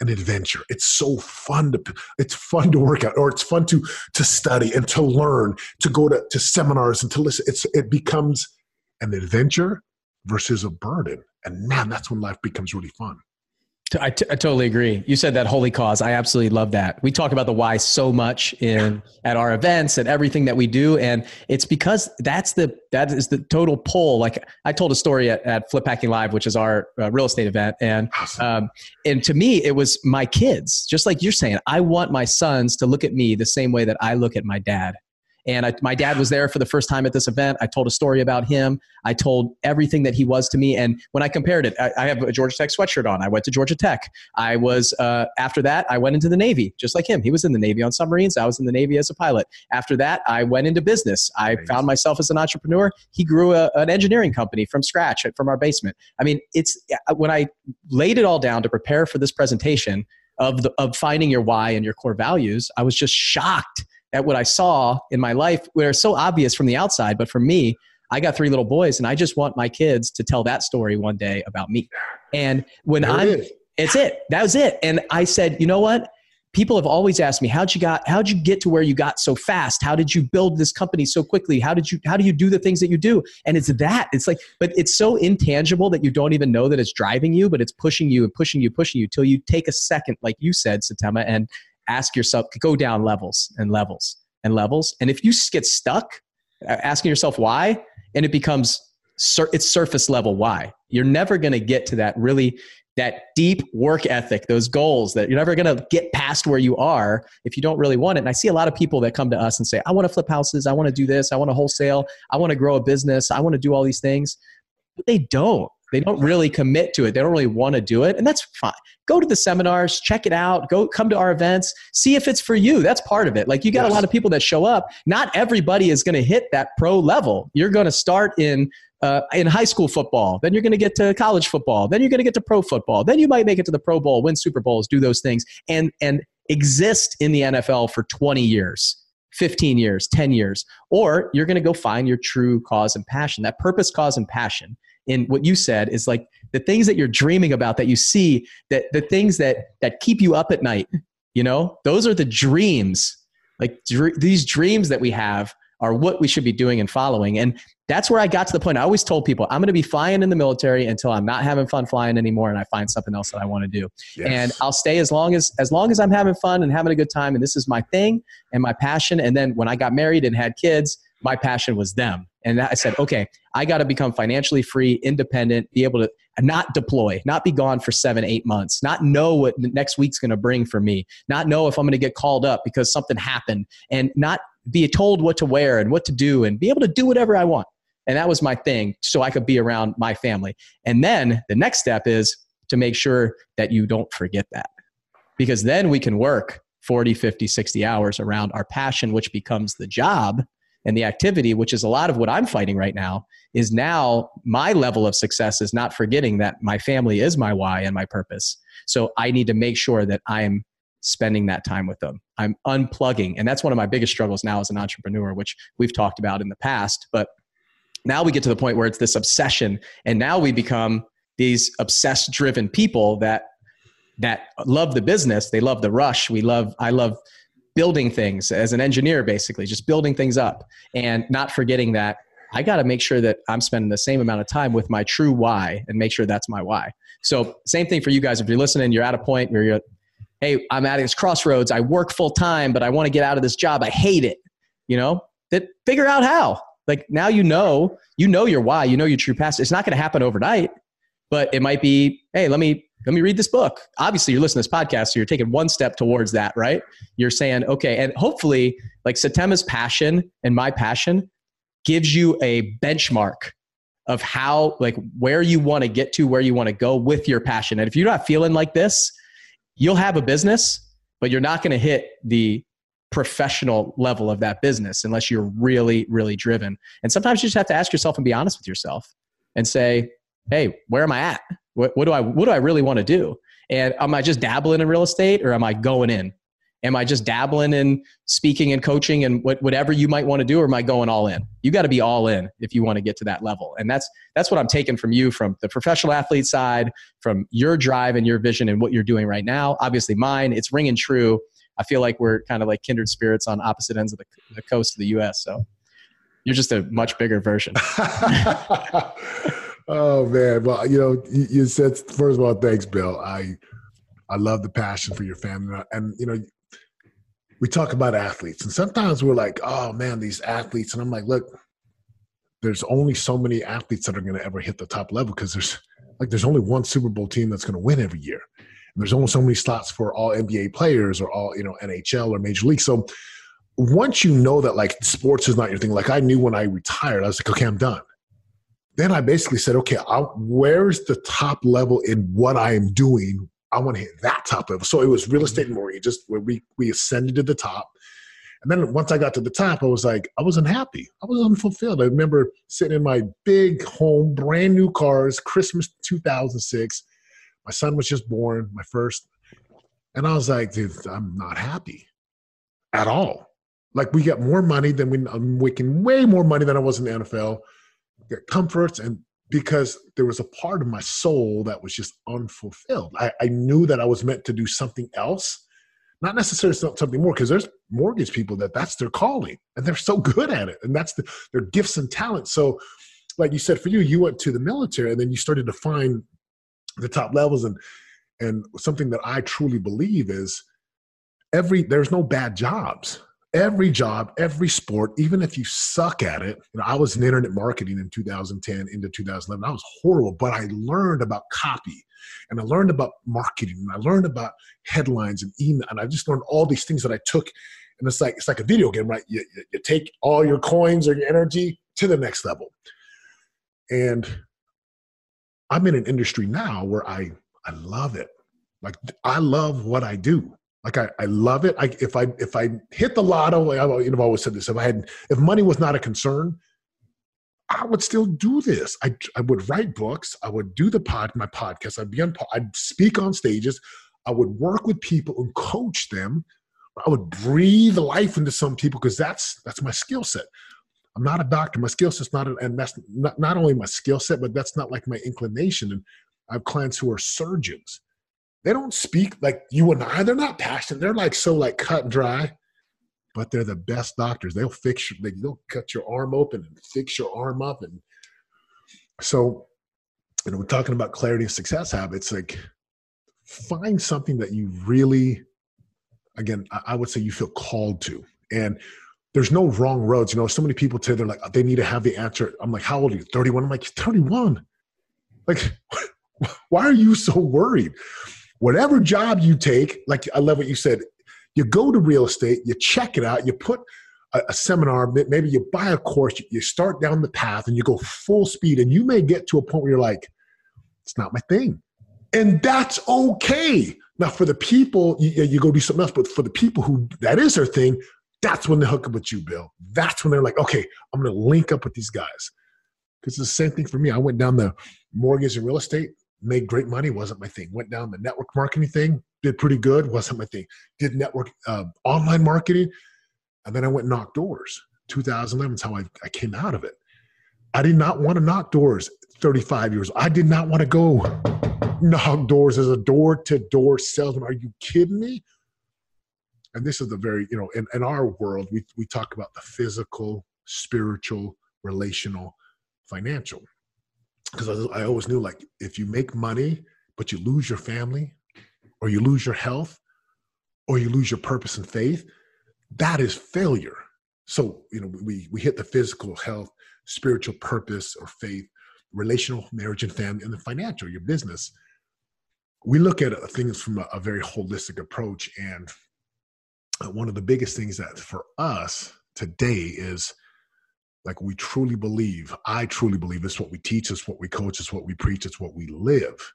an adventure. It's so fun to it's fun to work out, or it's fun to to study and to learn, to go to, to seminars and to listen. It's it becomes an adventure versus a burden. And man, that's when life becomes really fun. I, t- I totally agree. You said that holy cause. I absolutely love that. We talk about the why so much in at our events and everything that we do, and it's because that's the that is the total pull. Like I told a story at, at Flip Hacking Live, which is our uh, real estate event, and um, and to me it was my kids. Just like you're saying, I want my sons to look at me the same way that I look at my dad. And I, my dad was there for the first time at this event. I told a story about him. I told everything that he was to me. And when I compared it, I, I have a Georgia Tech sweatshirt on. I went to Georgia Tech. I was, uh, after that, I went into the Navy, just like him. He was in the Navy on submarines. I was in the Navy as a pilot. After that, I went into business. I nice. found myself as an entrepreneur. He grew a, an engineering company from scratch from our basement. I mean, it's when I laid it all down to prepare for this presentation of, the, of finding your why and your core values, I was just shocked at what I saw in my life, where it's so obvious from the outside, but for me, I got three little boys, and I just want my kids to tell that story one day about me. And when I'm, it it's it. That was it. And I said, you know what? People have always asked me, how'd you got, how'd you get to where you got so fast? How did you build this company so quickly? How did you, how do you do the things that you do? And it's that. It's like, but it's so intangible that you don't even know that it's driving you, but it's pushing you and pushing you, pushing you till you take a second, like you said, Setema, and ask yourself, go down levels and levels and levels. And if you get stuck uh, asking yourself why, and it becomes it's surface level why, you're never going to get to that really that deep work ethic, those goals that you're never going to get past where you are if you don't really want it. And I see a lot of people that come to us and say, I want to flip houses. I want to do this. I want to wholesale. I want to grow a business. I want to do all these things. But they don't. They don't really commit to it. They don't really want to do it. And that's fine. Go to the seminars, check it out, go come to our events, see if it's for you. That's part of it. Like you got yes. a lot of people that show up. Not everybody is going to hit that pro level. You're going to start in uh, in high school football. Then you're going to get to college football. Then you're going to get to pro football. Then you might make it to the Pro Bowl, win Super Bowls, do those things, and and exist in the NFL for 20 years. 15 years, 10 years, or you're going to go find your true cause and passion. That purpose, cause, and passion in what you said is like the things that you're dreaming about that you see that the things that that keep you up at night you know? Those are the dreams. Like dr- these dreams that we have are what we should be doing and following. And that's where i got to the point i always told people i'm going to be flying in the military until i'm not having fun flying anymore and i find something else that i want to do. Yes. and i'll stay as long as as long as i'm having fun and having a good time and this is my thing and my passion. And then when i got married and had kids my passion was them and I said, okay, I got to become financially free, independent, be able to not deploy, not be gone for seven, eight months, not know what next week's going to bring for me, not know if I'm going to get called up because something happened, and not be told what to wear and what to do and be able to do whatever I want. And that was my thing, so I could be around my family. And then the next step is to make sure that you don't forget that. Because then we can work 40, 50, 60 hours around our passion, which becomes the job and the activity, which is a lot of what I'm fighting right now, is now my level of success is not forgetting that my family is my why and my purpose. So I need to make sure that I'm spending that time with them. I'm unplugging. And that's one of my biggest struggles now as an entrepreneur, which we've talked about in the past. But now we get to the point where it's this obsession. And now we become these obsessed driven people that that love the business. They love the rush. We love, I love building things as an engineer, basically, just building things up and not forgetting that I got to make sure that I'm spending the same amount of time with my true why and make sure that's my why. So, same thing for you guys. If you're listening, you're at a point where you're, hey, I'm at this crossroads. I work full time, but I want to get out of this job. I hate it. You know, that figure out how. Like now you know, you know your why, you know your true past. It's not going to happen overnight, but it might be, hey, let me let me read this book. Obviously, you're listening to this podcast, so you're taking one step towards that, right? You're saying, okay, and hopefully, like Setema's passion and my passion gives you a benchmark of how, like, where you want to get to, where you want to go with your passion. And if you're not feeling like this, you'll have a business, but you're not going to hit the professional level of that business unless you're really, really driven. And sometimes you just have to ask yourself and be honest with yourself and say, hey, where am I at? What, what do I what do I really want to do? And am I just dabbling in real estate or am I going in? Am I just dabbling in speaking and coaching and what, whatever you might want to do, or am I going all in? You got to be all in if you want to get to that level. And that's that's what I'm taking from you from the professional athlete side, from your drive and your vision and what you're doing right now. Obviously, mine, it's ringing true. I feel like we're kind of like kindred spirits on opposite ends of the, the coast of the U.S. So you're just a much bigger version. oh man, well, you know, you, said first of all, thanks, Bill. I I love the passion for your family, and you know, we talk about athletes, and sometimes we're like, oh man, these athletes, and I'm like, look, there's only so many athletes that are going to ever hit the top level because there's like there's only one Super Bowl team that's going to win every year. And there's only so many slots for all NBA players or all you know NHL or Major League. So once you know that like sports is not your thing, like I knew when I retired, I was like, okay, I'm done then I basically said, okay, I'll, where's the top level in what I am doing? I want to hit that top level. So it was real estate and mm-hmm. mortgages where we we ascended to the top. And then once I got to the top, I was like, I was unhappy. I was unfulfilled. I remember sitting in my big home, brand new cars, Christmas 2006. My son was just born, my first. And I was like, dude, I'm not happy at all. Like we got more money than we, um, I'm making way more money than I was in the NFL get comforts and because there was a part of my soul that was just unfulfilled. I, I knew that I was meant to do something else, not necessarily something more, because there's mortgage people that that's their calling and they're so good at it, and that's the, their gifts and talents. So, like you said, for you, you went to the military and then you started to find the top levels, and and something that I truly believe is every there's no bad jobs every job, every sport, even if you suck at it. You know, I was in internet marketing in 2010 into 2011. I was horrible, but I learned about copy and I learned about marketing and I learned about headlines and email and I just learned all these things that I took. And it's like it's like a video game, right? You, you, you take all your coins or your energy to the next level. And I'm in an industry now where I I love it. Like I love what I do. Like I, I love it. I, if I if I hit the lotto, I, you know, I've always said this. If I had, if money was not a concern, I would still do this. I, I would write books. I would do the pod, my podcast. I'd be on. I'd speak on stages. I would work with people and coach them. I would breathe life into some people because that's that's my skill set. I'm not a doctor. My skill set's not, and that's not, not only my skill set, but that's not like my inclination. And I have clients who are surgeons they don't speak like you and I. They're not passionate. They're like so like cut and dry, but they're the best doctors. They'll fix you. They'll cut your arm open and fix your arm up. And so, you know, we're talking about clarity and success habits. Like, find something that you really, again, I would say you feel called to. And there's no wrong roads. You know, so many people say they're like, they need to have the answer. I'm like, how old are you? 31. I'm like, 31. Like, why are you so worried? Whatever job you take, like I love what you said, you go to real estate, you check it out, you put a, a seminar, maybe you buy a course, you, start down the path and you go full speed, and you may get to a point where you're like, it's not my thing. And that's okay. Now, for the people, you, you go do something else, but for the people who that is their thing, that's when they hook up with you, Bill. That's when they're like, okay, I'm going to link up with these guys. Because it's the same thing for me. I went down the mortgage and real estate, made great money, wasn't my thing. Went down the network marketing thing, did pretty good, wasn't my thing. Did network uh, online marketing, and then I went knock doors. 2011 is how I, I came out of it. I did not want to knock doors 35 years. I did not want to go knock doors as a door to door salesman. Are you kidding me? And this is the very, you know, in, in our world, we, we talk about the physical, spiritual, relational, financial. Because I, I always knew like if you make money, but you lose your family, or you lose your health, or you lose your purpose and faith, that is failure. So, you know, we, we hit the physical health, spiritual purpose or faith, relational marriage and family, and the financial, your business. We look at uh, things from a, a very holistic approach. And uh, one of the biggest things that for us today is like we truly believe, I truly believe it's what we teach, it's what we coach, it's what we preach, it's what we live.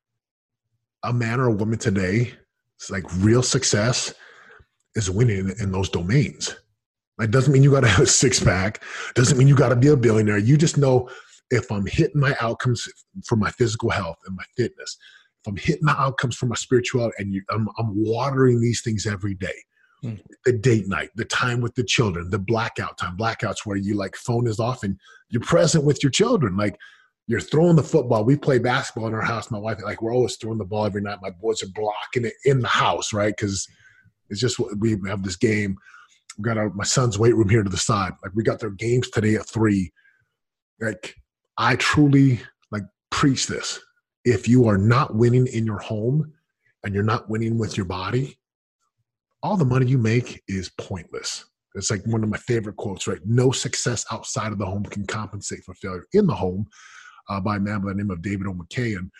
A man or a woman today, it's like real success is winning in, those domains. That doesn't mean you got to have a six pack. Doesn't mean you got to be a billionaire. You just know if I'm hitting my outcomes for my physical health and my fitness, if I'm hitting my outcomes for my spirituality, and you, I'm, I'm watering these things every day. Mm. The date night, the time with the children, the blackout time, blackouts where you like phone is off and you're present with your children. Like you're throwing the football. We play basketball in our house. My wife, like, we're always throwing the ball every night. My boys are blocking it in the house, right? Because it's just what we have this game we got our, my son's weight room here to the side. Like we got their games today at three. Like I truly like preach this. If you are not winning in your home and you're not winning with your body, all the money you make is pointless. It's like one of my favorite quotes, right? No success outside of the home can compensate for failure in the home uh, by a man by the name of David O. McKay. And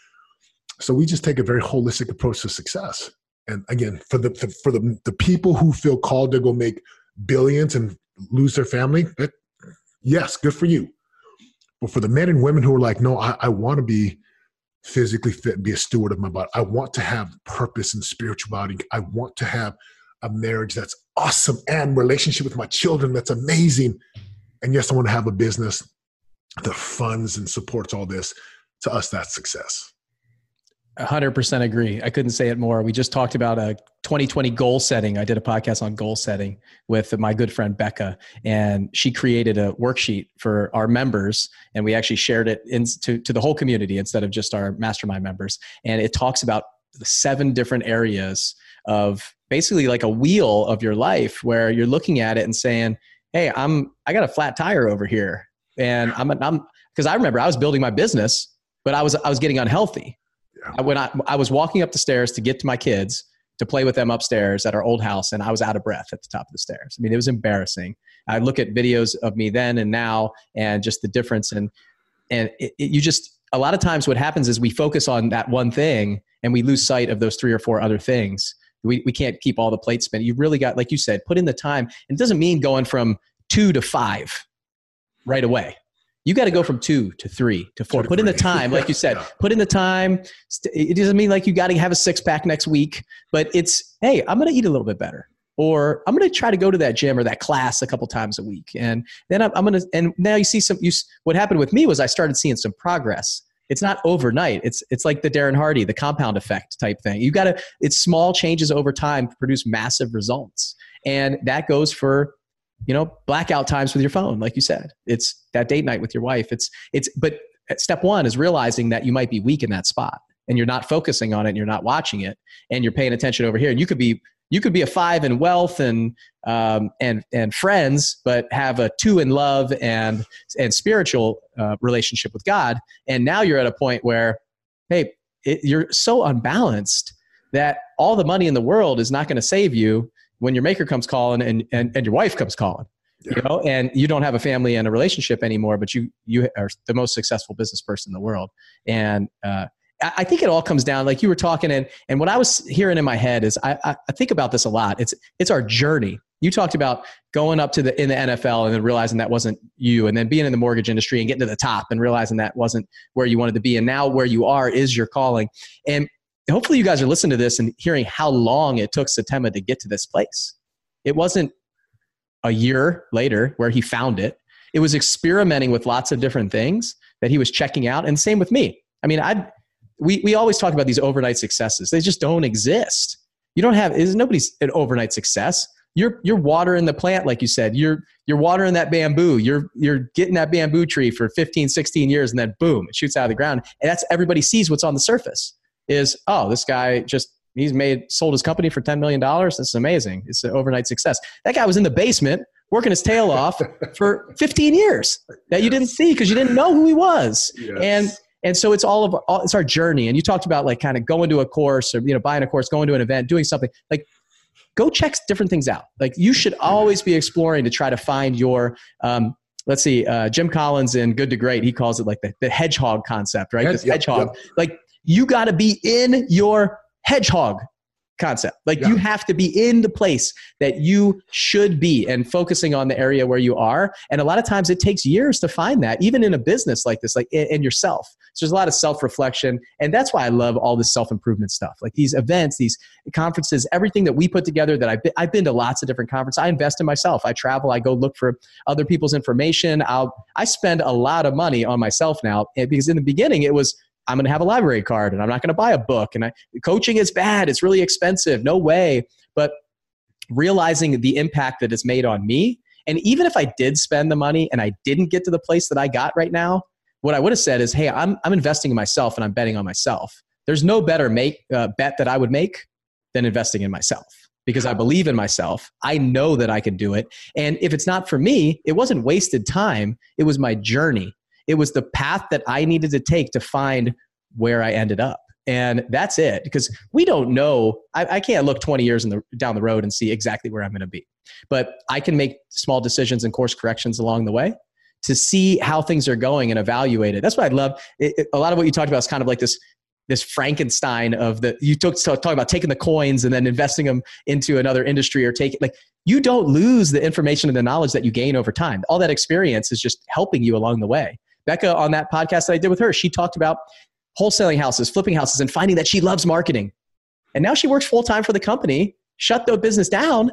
so we just take a very holistic approach to success. And again, for the for the, the people who feel called to go make billions and lose their family, that, yes, good for you. But for the men and women who are like, no, I, I want to be physically fit, and be a steward of my body. I want to have purpose and spirituality. I want to have a marriage that's awesome and relationship with my children that's amazing. And yes, I want to have a business that funds and supports all this. To us, that's success. 100% agree. I couldn't say it more. We just talked about a 2020 goal setting. I did a podcast on goal setting with my good friend Becca, and she created a worksheet for our members, and we actually shared it into to the whole community instead of just our mastermind members. And it talks about the seven different areas of basically like a wheel of your life where you're looking at it and saying, "Hey, I'm I got a flat tire over here," and I'm I'm because I remember I was building my business, but I was I was getting unhealthy yeah. When I, I was walking up the stairs to get to my kids to play with them upstairs at our old house, and I was out of breath at the top of the stairs. I mean, it was embarrassing. I look at videos of me then and now, and just the difference. And and it, it, you just a lot of times what happens is we focus on that one thing and we lose sight of those three or four other things. We we can't keep all the plates spinning. You really got, like you said, put in the time. And it doesn't mean going from two to five right away you got to go from two to three to four. Put in the time, like you said, yeah. put in the time. It doesn't mean like you got to have a six pack next week, but it's, hey, I'm going to eat a little bit better. Or I'm going to try to go to that gym or that class a couple times a week. And then I'm, I'm going to, and now you see some, you, what happened with me was I started seeing some progress. It's not overnight. It's, it's like the Darren Hardy, the compound effect type thing. You got to, it's small changes over time produce massive results. And that goes for you know blackout times with your phone like you said it's that date night with your wife it's it's but step one is realizing that you might be weak in that spot and you're not focusing on it and you're not watching it and you're paying attention over here and you could be you could be a five in wealth and um, and and friends but have a two in love and and spiritual uh, relationship with god. And now you're at a point where hey it, you're so unbalanced that all the money in the world is not going to save you when your maker comes calling and, and, and your wife comes calling yeah. you know? And you don't have a family and a relationship anymore but you you are the most successful business person in the world. And uh, I think it all comes down like you were talking and and what I was hearing in my head is I, I think about this a lot. It's it's our journey. You talked about going up to the in the NFL and then realizing that wasn't you, and then being in the mortgage industry and getting to the top and realizing that wasn't where you wanted to be, and now where you are is your calling. And hopefully you guys are listening to this and hearing how long it took Setema to get to this place. It wasn't a year later where he found it. It was experimenting with lots of different things that he was checking out. And same with me. I mean, I we we always talk about these overnight successes. They just don't exist. You don't have is nobody's an overnight success. You're you're watering the plant like you said. You're you're watering that bamboo. You're you're getting that bamboo tree for 15, 16 years and then boom, it shoots out of the ground. And that's everybody sees what's on the surface. Is oh, this guy just he's made sold his company for 10 million dollars. This is amazing. It's an overnight success. That guy was in the basement working his tail off for 15 years that you didn't see because you didn't know who he was. Yes. And and so it's all of all, it's our journey. And you talked about like kind of going to a course or you know buying a course, going to an event, doing something like go check different things out. Like you should always be exploring to try to find your um, let's see, uh, Jim Collins in Good to Great, he calls it like the, the hedgehog concept, right? This yep, hedgehog. Yep. Like you got to be in your hedgehog concept. Like yeah. you have to be in the place that you should be and focusing on the area where you are. And a lot of times it takes years to find that, even in a business like this, like in, yourself. So there's a lot of self reflection. And that's why I love all this self improvement stuff. Like these events, these conferences, everything that we put together that I've been, I've been to lots of different conferences. I invest in myself. I travel, I go look for other people's information. I'll, I spend a lot of money on myself now eh, because in the beginning it was, I'm going to have a library card and I'm not going to buy a book. And I, coaching is bad. It's really expensive. No way. But realizing the impact that it's made on me. And even if I did spend the money and I didn't get to the place that I got right now, what I would have said is, hey, I'm, I'm investing in myself and I'm betting on myself. There's no better make, uh, bet that I would make than investing in myself because I believe in myself. I know that I can do it. And if it's not for me, it wasn't wasted time. It was my journey. It was the path that I needed to take to find where I ended up. And that's it because we don't know. I, I can't look 20 years in the, down the road and see exactly where I'm going to be. But I can make small decisions and course corrections along the way to see how things are going and evaluate it. That's what I love. It, it, a lot of what you talked about is kind of like this this Frankenstein of the you took talking about taking the coins and then investing them into another industry or taking like you don't lose the information and the knowledge that you gain over time. All that experience is just helping you along the way. Becca on that podcast that I did with her, she talked about wholesaling houses, flipping houses, and finding that she loves marketing. And now she works full time for the company, shut the business down,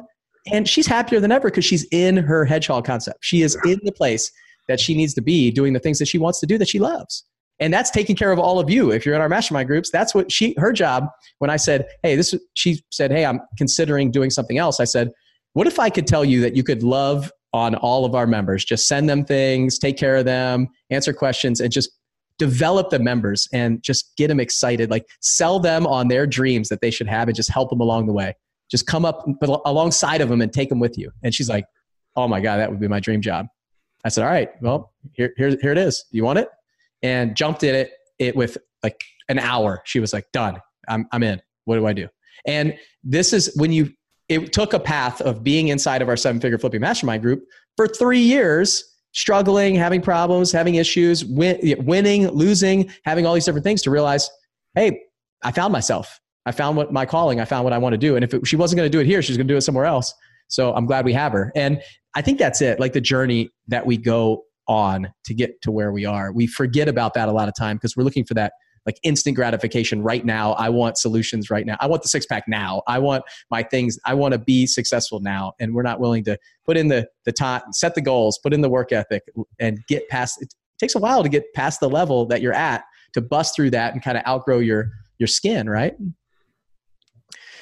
and she's happier than ever because she's in her hedgehog concept. She is in the place that she needs to be doing the things that she wants to do that she loves. And that's taking care of all of you. If you're in our mastermind groups, that's what she her job when I said, "Hey, this she said, "Hey, I'm considering doing something else." I said, "What if I could tell you that you could love on all of our members. Just send them things, take care of them, answer questions, and just develop the members and just get them excited. Like sell them on their dreams that they should have and just help them along the way. Just come up alongside of them and take them with you. And she's like, oh my God, that would be my dream job. I said, all right, well, here, here, here it is. You want it? And jumped in it, it with like an hour. She was like, done. I'm, I'm in. What do I do? And this is when you it took a path of being inside of our seven figure flipping mastermind group for three years, struggling, having problems, having issues, win, winning, losing, having all these different things to realize, hey, I found myself. I found what my calling. I found what I want to do. And if it, she wasn't going to do it here, she's going to do it somewhere else. So I'm glad we have her. And I think that's it. Like the journey that we go on to get to where we are. We forget about that a lot of time because we're looking for that like instant gratification right now. I want solutions right now. I want the six pack now. I want my things. I want to be successful now. And we're not willing to put in the, the time, set the goals, put in the work ethic and get past it. takes a while to get past the level that you're at to bust through that and kind of outgrow your, your skin, right?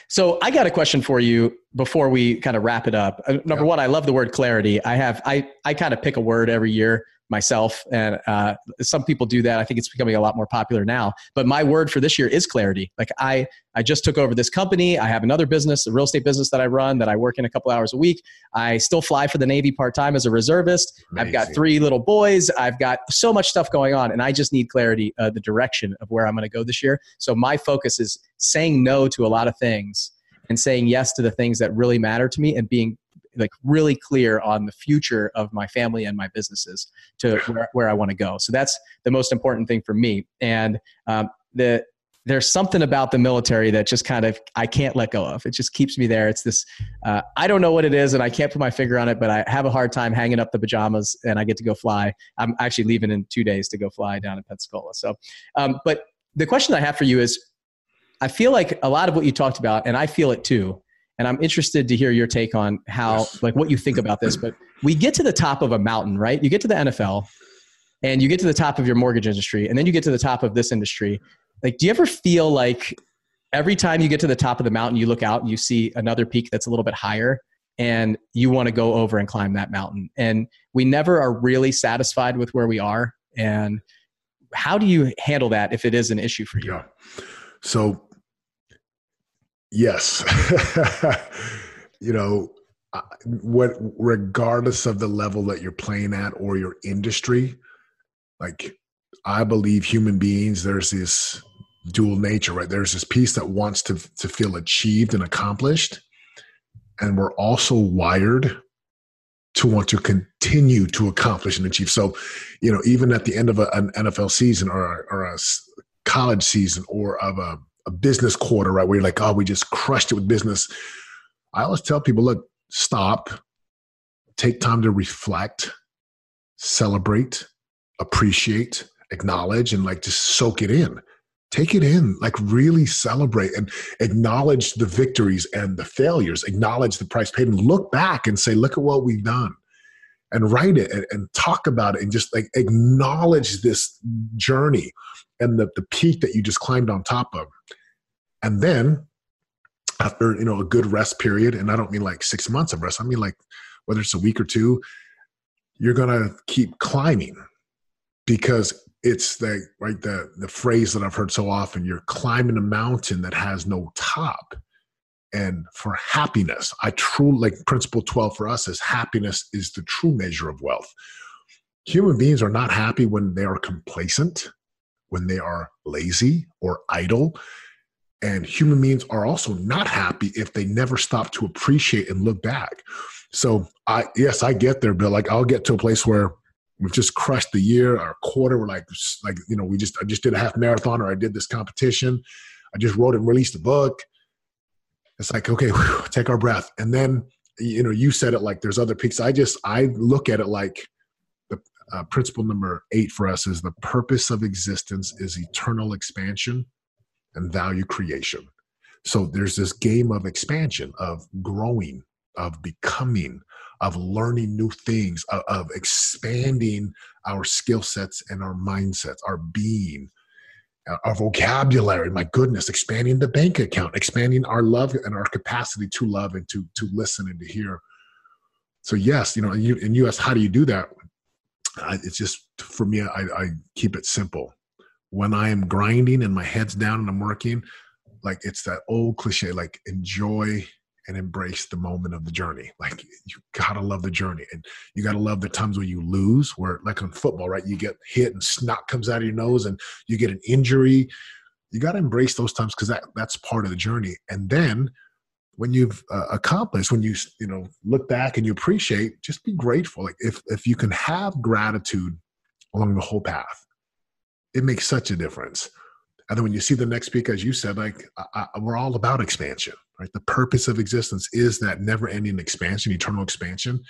So I got a question for you before we kind of wrap it up. Uh, number yeah. one, I love the word clarity. I have I I kind of pick a word every year myself. And uh, some people do that. I think it's becoming a lot more popular now. But my word for this year is clarity. Like I, I just took over this company. I have another business, a real estate business that I run that I work in a couple hours a week. I still fly for the Navy part time as a reservist. Amazing. I've got three little boys. I've got so much stuff going on, and I just need clarity, uh, the direction of where I'm going to go this year. So my focus is saying no to a lot of things and saying yes to the things that really matter to me and being like really clear on the future of my family and my businesses to where, where I want to go. So that's the most important thing for me. And um, the there's something about the military that just kind of I can't let go of. It just keeps me there. It's this uh, I don't know what it is, and I can't put my finger on it, but I have a hard time hanging up the pajamas, and I get to go fly. I'm actually leaving in two days to go fly down in Pensacola. So, um, but the question I have for you is, I feel like a lot of what you talked about, and I feel it too, and i'm interested to hear your take on how like what you think about this but we get to the top of a mountain right? You get to the nfl and you get to the top of your mortgage industry and then you get to the top of this industry. Like do you ever feel like every time you get to the top of the mountain you look out and you see another peak that's a little bit higher and you want to go over and climb that mountain? And we never are really satisfied with where we are and how do you handle that if it is an issue for you? Yeah. So yes. You know what regardless of the level that you're playing at or your industry like i believe human beings there's this dual nature right? There's this piece that wants to to feel achieved and accomplished and we're also wired to want to continue to accomplish and achieve. So you know even at the end of a, an nfl season or, or a college season or of a, a business quarter right where you're like oh we just crushed it with business i always tell people look stop, take time to reflect, celebrate, appreciate, acknowledge, and like just soak it in. Take it in, like really celebrate and acknowledge the victories and the failures, acknowledge the price paid, and look back and say, look at what we've done. And write it and, and talk about it and just like acknowledge this journey and the, the peak that you just climbed on top of. And then after you know a good rest period and i don't mean like six months of rest i mean like whether it's a week or two you're gonna keep climbing because it's the right the the phrase that i've heard so often you're climbing a mountain that has no top. And for happiness i truly like principle 12 for us is happiness is the true measure of wealth. Human beings are not happy when they are complacent when they are lazy or idle and human beings are also not happy if they never stop to appreciate and look back. So I yes, I get there, Bill. Like I'll get to a place where we've just crushed the year or quarter. We're like like you know we just I just did a half marathon or I did this competition. I just wrote and released a book. It's like okay, whew, take our breath, and then you know you said it like there's other peaks. I just I look at it like uh, principle number eight for us is the purpose of existence is eternal expansion and value creation. So there's this game of expansion, of growing, of becoming, of learning new things, of, of expanding our skill sets and our mindsets, our being, uh, our vocabulary. My goodness, expanding the bank account, expanding our love and our capacity to love and to to listen and to hear. So yes, you know, in, in U.S., how do you do that? It's just for me, I, I keep it simple when I am grinding and my head's down and I'm working, like it's that old cliche, like enjoy and embrace the moment of the journey. Like you gotta love the journey, and you gotta love the times when you lose. Where like on football, right? You get hit and snot comes out of your nose, and you get an injury. You gotta embrace those times because that that's part of the journey. And then when you've uh, accomplished, when you you know look back and you appreciate, just be grateful. Like if if you can have gratitude along the whole path it makes such a difference. And then when you see the next peak, as you said, like I, I, we're all about expansion, right? The purpose of existence is that never-ending expansion, eternal expansion,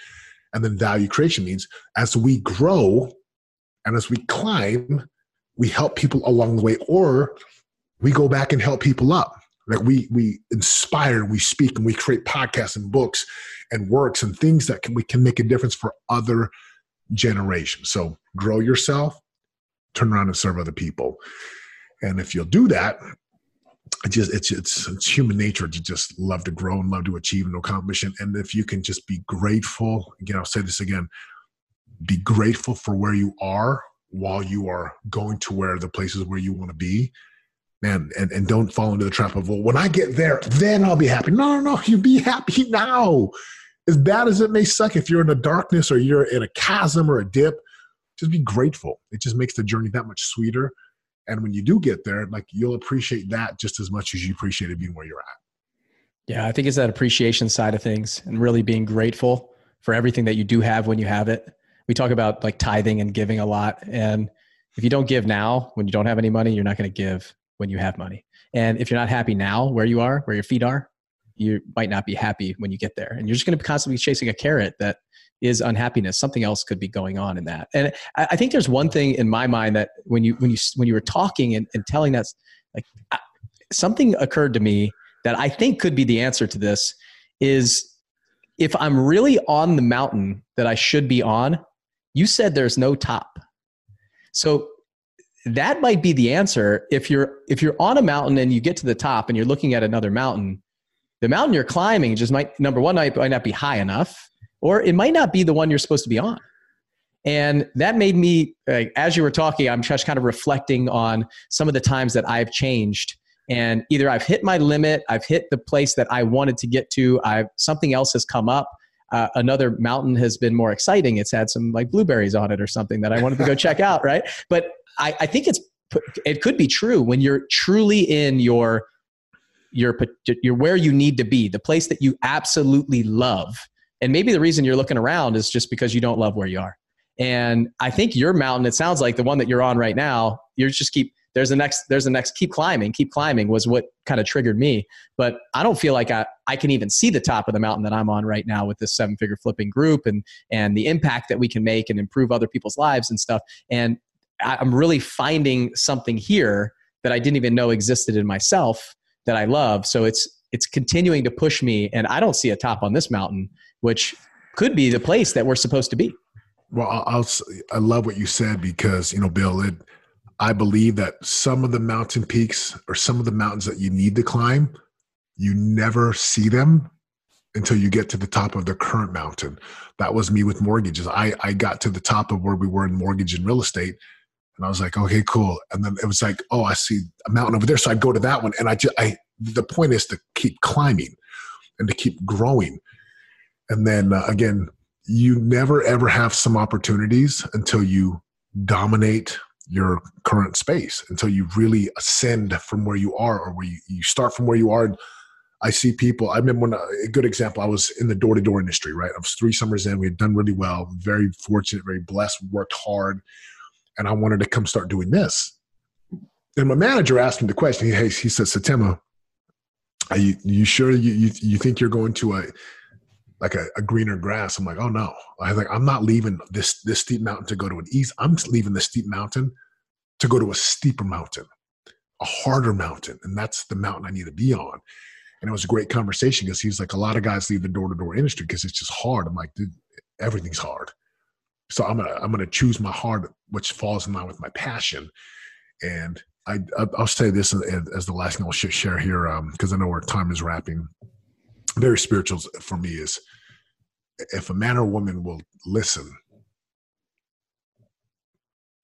and then value creation means as we grow and as we climb, we help people along the way, or we go back and help people up. Like we we inspire, we speak, and we create podcasts and books and works and things that can, we can make a difference for other generations. So grow yourself, turn around and serve other people. And if you'll do that, it just it's it's it's human nature to just love to grow and love to achieve and accomplish. And, and if you can just be grateful, again, I'll say this again, be grateful for where you are while you are going to where the places where you want to be. Man, and, and don't fall into the trap of, well, when I get there, then I'll be happy. No, no, no, you be happy now. As bad as it may suck, if you're in a darkness or you're in a chasm or a dip, just be grateful. It just makes the journey that much sweeter. And when you do get there, like you'll appreciate that just as much as you appreciated being where you're at. Yeah, I think it's that appreciation side of things and really being grateful for everything that you do have when you have it. We talk about like tithing and giving a lot. And if you don't give now when you don't have any money, you're not going to give when you have money. And if you're not happy now where you are, where your feet are, you might not be happy when you get there. And you're just going to be constantly chasing a carrot that is unhappiness something else could be going on in that and I, I, think there's one thing in my mind that when you when you when you were talking and, and telling that like I, something occurred to me that i think could be the answer to this is if i'm really on the mountain that i should be on you said there's no top So that might be the answer. If you're if you're on a mountain and you get to the top and you're looking at another mountain, the mountain you're climbing just might number one might, might not be high enough, or it might not be the one you're supposed to be on. And that made me, like, as you were talking, I'm just kind of reflecting on some of the times that I've changed. And either I've hit my limit, I've hit the place that I wanted to get to, I've something else has come up. Uh, another mountain has been more exciting. It's had some like blueberries on it or something that I wanted to go check out, right? But I, I think it's it could be true when you're truly in your your your where you need to be, the place that you absolutely love. And maybe the reason you're looking around is just because you don't love where you are. And I think your mountain, it sounds like the one that you're on right now, you're just keep there's the next there's the next keep climbing keep climbing was what kind of triggered me but i don't feel like I, I can even see the top of the mountain that i'm on right now with this seven figure flipping group and and the impact that we can make and improve other people's lives and stuff and i'm really finding something here that i didn't even know existed in myself that i love so it's it's continuing to push me and i don't see a top on this mountain which could be the place that we're supposed to be well, I'll, i love what you said because you know, Bill, it, I believe that some of the mountain peaks or some of the mountains that you need to climb, you never see them until you get to the top of the current mountain. That was me with mortgages. I I got to the top of where we were in mortgage and real estate, and I was like, okay, cool. And then it was like, oh, I see a mountain over there, so I go to that one, and I just I the point is to keep climbing and to keep growing, and then uh, again you never ever have some opportunities until you dominate your current space until you really ascend from where you are or where you, you start from where you are. I see people i remember when a good example i was in the door-to-door industry right? I was three summers in. We had done really well. Very fortunate very blessed worked hard and i wanted to come start doing this and my manager asked me the question He, hey he said Setema uh, are you, you sure you, you, you think you're going to a like a, a, greener grass. I'm like, oh no, I like I'm not leaving this this steep mountain to go to an east. I'm leaving the steep mountain to go to a steeper mountain, a harder mountain, and that's the mountain I need to be on. And it was a great conversation because he's like, a lot of guys leave the door to door industry because it's just hard. I'm like, dude, everything's hard. So I'm gonna I'm gonna choose my heart, which falls in line with my passion. And I I'll say this as the last thing I'll share here because um, I know our time is wrapping very spiritual for me is if a man or woman will listen,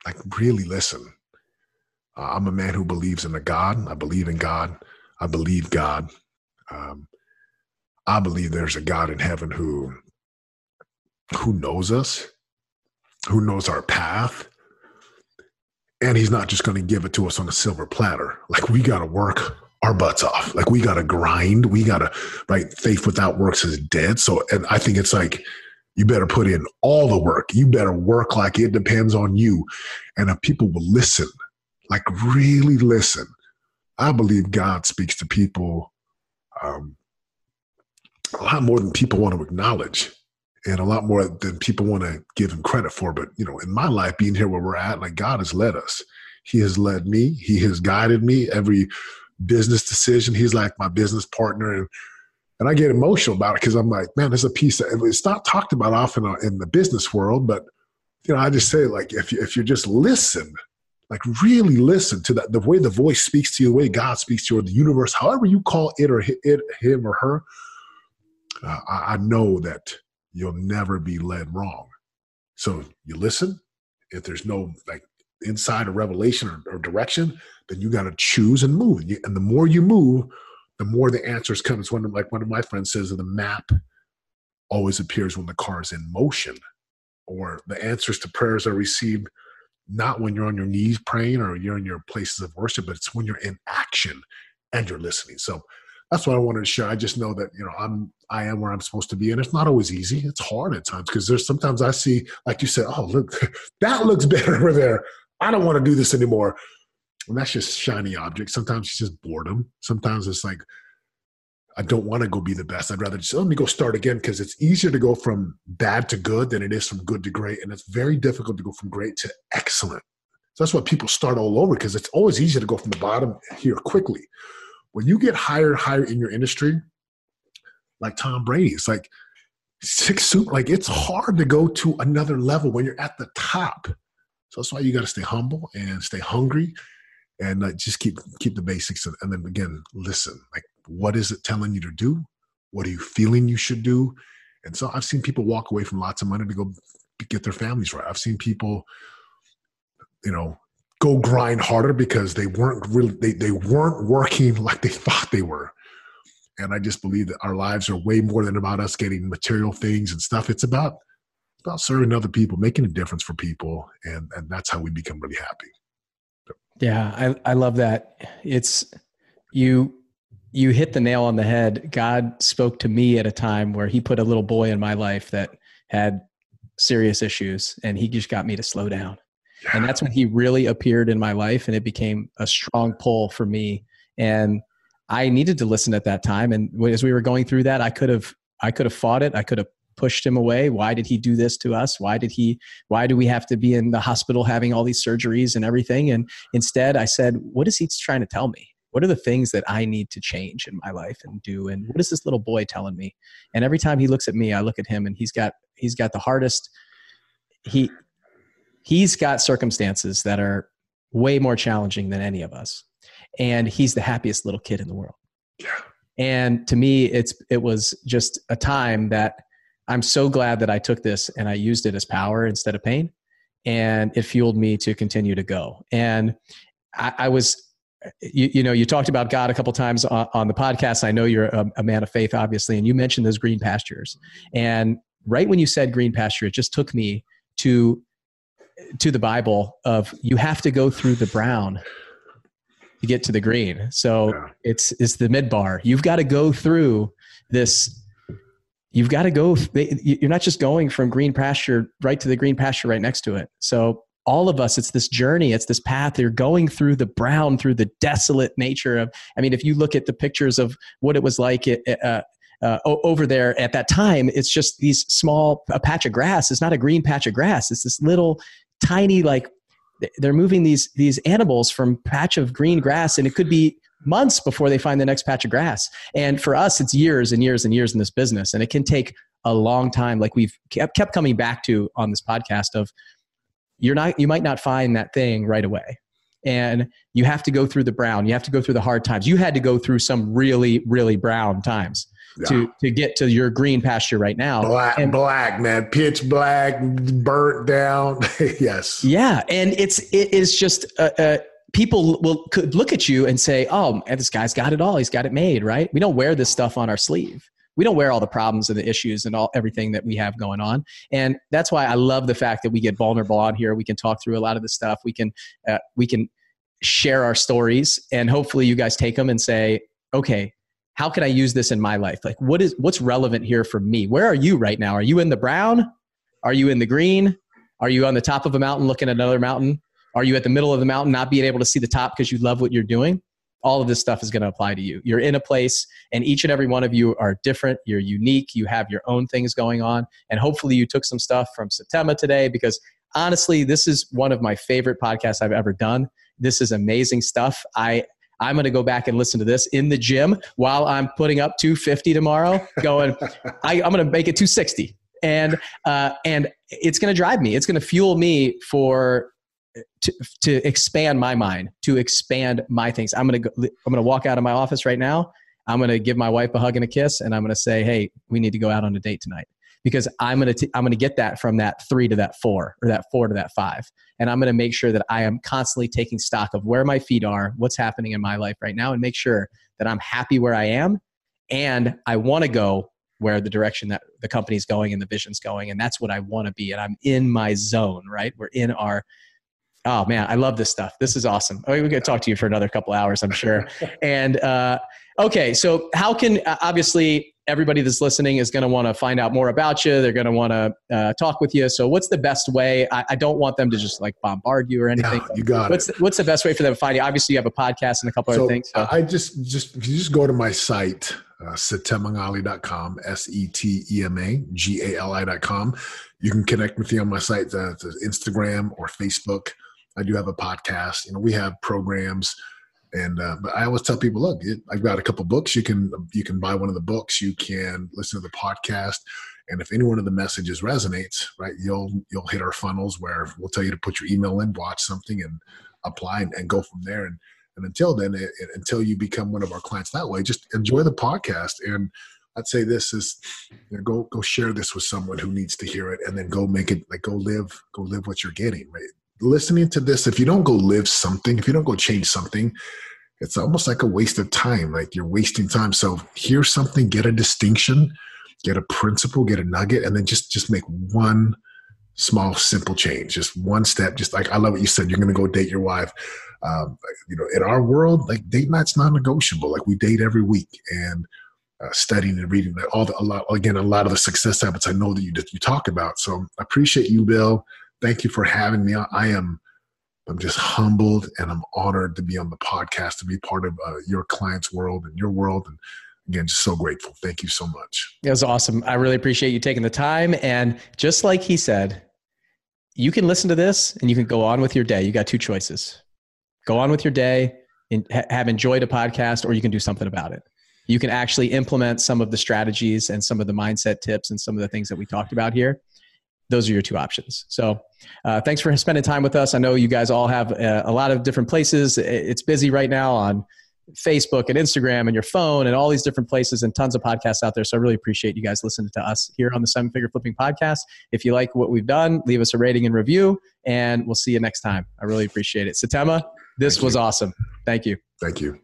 like really listen. Uh, I'm a man who believes in a God. I believe in God. I believe God. Um, I believe there's a God in heaven who who knows us, who knows our path, and He's not just going to give it to us on a silver platter. Like we got to work our butts off. Like we got to grind. We got to, right? Faith without works is dead. So, and I think it's like, you better put in all the work. You better work like it depends on you. And if people will listen, like really listen, I believe God speaks to people um, a lot more than people want to acknowledge and a lot more than people want to give him credit for. But, you know, in my life, being here where we're at, like God has led us. He has led me. He has guided me every business decision. He's like my business partner, and and I get emotional about it because I'm like, man, there's a piece that it's not talked about often in the business world, but you know, I just say like if you, if you just listen, like really listen to that, the way the voice speaks to you, the way God speaks to you, or the universe, however you call it or it, him or her, uh, I, I know that you'll never be led wrong. So you listen. If there's no like inside or revelation or, or direction, then you got to choose and move. And the more you move, the more the answers come. It's one of, like one of my friends says, the map always appears when the car is in motion, or the answers to prayers are received not when you're on your knees praying or you're in your places of worship, but it's when you're in action and you're listening. So that's what I wanted to share. I just know that you know I'm I am where I'm supposed to be, and it's not always easy. It's hard at times because there's sometimes I see, like you said, oh look, that looks better over there. I don't want to do this anymore. And that's just shiny object. Sometimes it's just boredom. Sometimes it's like, I don't want to go be the best. I'd rather just let me go start again because it's easier to go from bad to good than it is from good to great. And it's very difficult to go from great to excellent. So that's why people start all over because it's always easier to go from the bottom here quickly. When you get and higher in your industry, like Tom Brady, it's like six suit, like it's hard to go to another level when you're at the top So that's why you got to stay humble and stay hungry, and uh, just keep keep the basics. And, and then again, listen. Like, what is it telling you to do? What are you feeling you should do? And so I've seen people walk away from lots of money to go get their families right. I've seen people, you know, go grind harder because they weren't really they, they weren't working like they thought they were. And I just believe that our lives are way more than about us getting material things and stuff. It's about about serving other people, making a difference for people, and and that's how we become really happy. Yeah, I I love that. It's you you hit the nail on the head. God spoke to me at a time where he put a little boy in my life that had serious issues and he just got me to slow down. And that's when he really appeared in my life and it became a strong pull for me. And I needed to listen at that time. And as we were going through that, I could have I could have fought it. I could have pushed him away. Why did he do this to us? Why did he why do we have to be in the hospital having all these surgeries and everything? And instead I said, what is he trying to tell me? What are the things that I need to change in my life and do? And what is this little boy telling me? And every time he looks at me, I look at him and he's got he's got the hardest he he's got circumstances that are way more challenging than any of us. And he's the happiest little kid in the world. Yeah. and to me it's it was just a time that i'm so glad that i took this and i used it as power instead of pain. And it fueled me to continue to go. And i, I was you, you, know you talked about god a couple times on, on the podcast. I know you're a, a man of faith obviously and you mentioned those green pastures. And right when you said green pasture it just took me to to the bible of you have to go through the brown to get to the green. So Yeah. it's it's the midbar. You've got to go through this you've got to go you're not just going from green pasture right to the green pasture right next to it. So all of us it's this journey it's this path. You're going through the brown through the desolate nature of i mean if you look at the pictures of what it was like it, uh, uh, over there at that time it's just these small a patch of grass. It's not a green patch of grass. It's this little tiny like they're moving these these animals from patch of green grass and it could be months before they find the next patch of grass. And for us it's years and years and years in this business and it can take a long time. Like we've kept, kept coming back to on this podcast of you're not you might not find that thing right away. And you have to go through the brown. You have to go through the hard times. You had to go through some really really brown times to to get to your green pasture right now. Black, And- black man, pitch black, burnt down. yes. yeah. And it's it is just uh, uh, people will could look at you and say oh this guy's got it all. He's got it made right? We don't wear this stuff on our sleeve. We don't wear all the problems and the issues and all everything that we have going on. And that's why i love the fact that we get vulnerable on here. We can talk through a lot of this stuff. We can uh, we can share our stories and hopefully you guys take them and say okay how can i use this in my life? Like what is what's relevant here for me? Where are you right now? Are you in the brown? Are you in the green? Are you on the top of a mountain looking at another mountain? Are you at the middle of the mountain not being able to see the top because you love what you're doing? All of this stuff is going to apply to you. You're in a place and each and every one of you are different. You're unique. You have your own things going on. And hopefully you took some stuff from Setema today because honestly this is one of my favorite podcasts i've ever done. This is amazing stuff. I i'm going to go back and listen to this in the gym while i'm putting up 250 tomorrow going I, i'm going to make it 260 and uh, and it's going to drive me. It's going to fuel me for to, to expand my mind to expand my things. I'm going to go, i'm going to walk out of my office right now. I'm going to give my wife a hug and a kiss and i'm going to say hey we need to go out on a date tonight because i'm going to i'm going to get that from that 3 to that 4 or that 4 to that 5 and i'm going to make sure that i am constantly taking stock of where my feet are what's happening in my life right now and make sure that i'm happy where i am and i want to go where the direction that the company's going and the vision's going and that's what i want to be and i'm in my zone right? We're in our oh man i love this stuff. This is awesome. I mean, we could talk to you for another couple hours i'm sure. And uh, okay so how can obviously everybody that's listening is going to want to find out more about you they're going to want to uh, talk with you so what's the best way I, I don't want them to just like bombard you or anything Yeah, you got what's it. the, what's the best way for them to find you obviously you have a podcast and a couple So other things so. I just just if you just go to my site, uh, setemagali.com, S E T E M A G A L I.com. You can connect with me on my site, uh, Instagram or Facebook. I do have a podcast. You know, we have programs, and uh, but I always tell people, look, I've got a couple books. You can you can buy one of the books. You can listen to the podcast. And if any one of the messages resonates, right, you'll you'll hit our funnels where we'll tell you to put your email in, watch something, and apply, and, and go from there. And and until then, it, until you become one of our clients that way, just enjoy the podcast. And I'd say this is, you know, go go share this with someone who needs to hear it, and then go make it like go live go live what you're getting. Right, listening to this, if you don't go live something, if you don't go change something, it's almost like a waste of time. Like you're wasting time. So hear something, get a distinction, get a principle, get a nugget, and then just just make one small, simple change. Just one step. Just like I love what you said. You're to go date your wife. Um, you know, in our world, like date night's non-negotiable. Like we date every week, and uh, studying and reading all the a lot again a lot of the success habits I know that you that you talk about. So I appreciate you, Bill. Thank you for having me. I am I'm just humbled and I'm honored to be on the podcast, to be part of uh, your client's world and your world. And again, just so grateful. Thank you so much. It was awesome. I really appreciate you taking the time. And just like he said, you can listen to this and you can go on with your day. You got two choices go on with your day and have enjoyed a podcast, or you can do something about it. You can actually implement some of the strategies and some of the mindset tips and some of the things that we talked about here those are your two options. So, uh, thanks for spending time with us. I know you guys all have a, uh, a, lot of different places. It's busy right now on Facebook and Instagram and your phone and all these different places and tons of podcasts out there. So, I really appreciate you guys listening to us here on the Seven Figure Flipping Podcast. If you like what we've done, leave us a rating and review, and we'll see you next time. I really appreciate it. Setema, this Thank was you. awesome. Thank you. Thank you.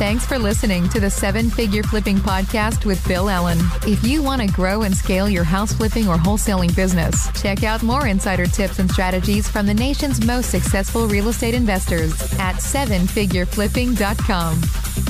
Thanks for listening to the Seven Figure Flipping Podcast with Bill Allen. If you want to grow and scale your house flipping or wholesaling business, check out more insider tips and strategies from the nation's most successful real estate investors at sevenfigureflipping.com.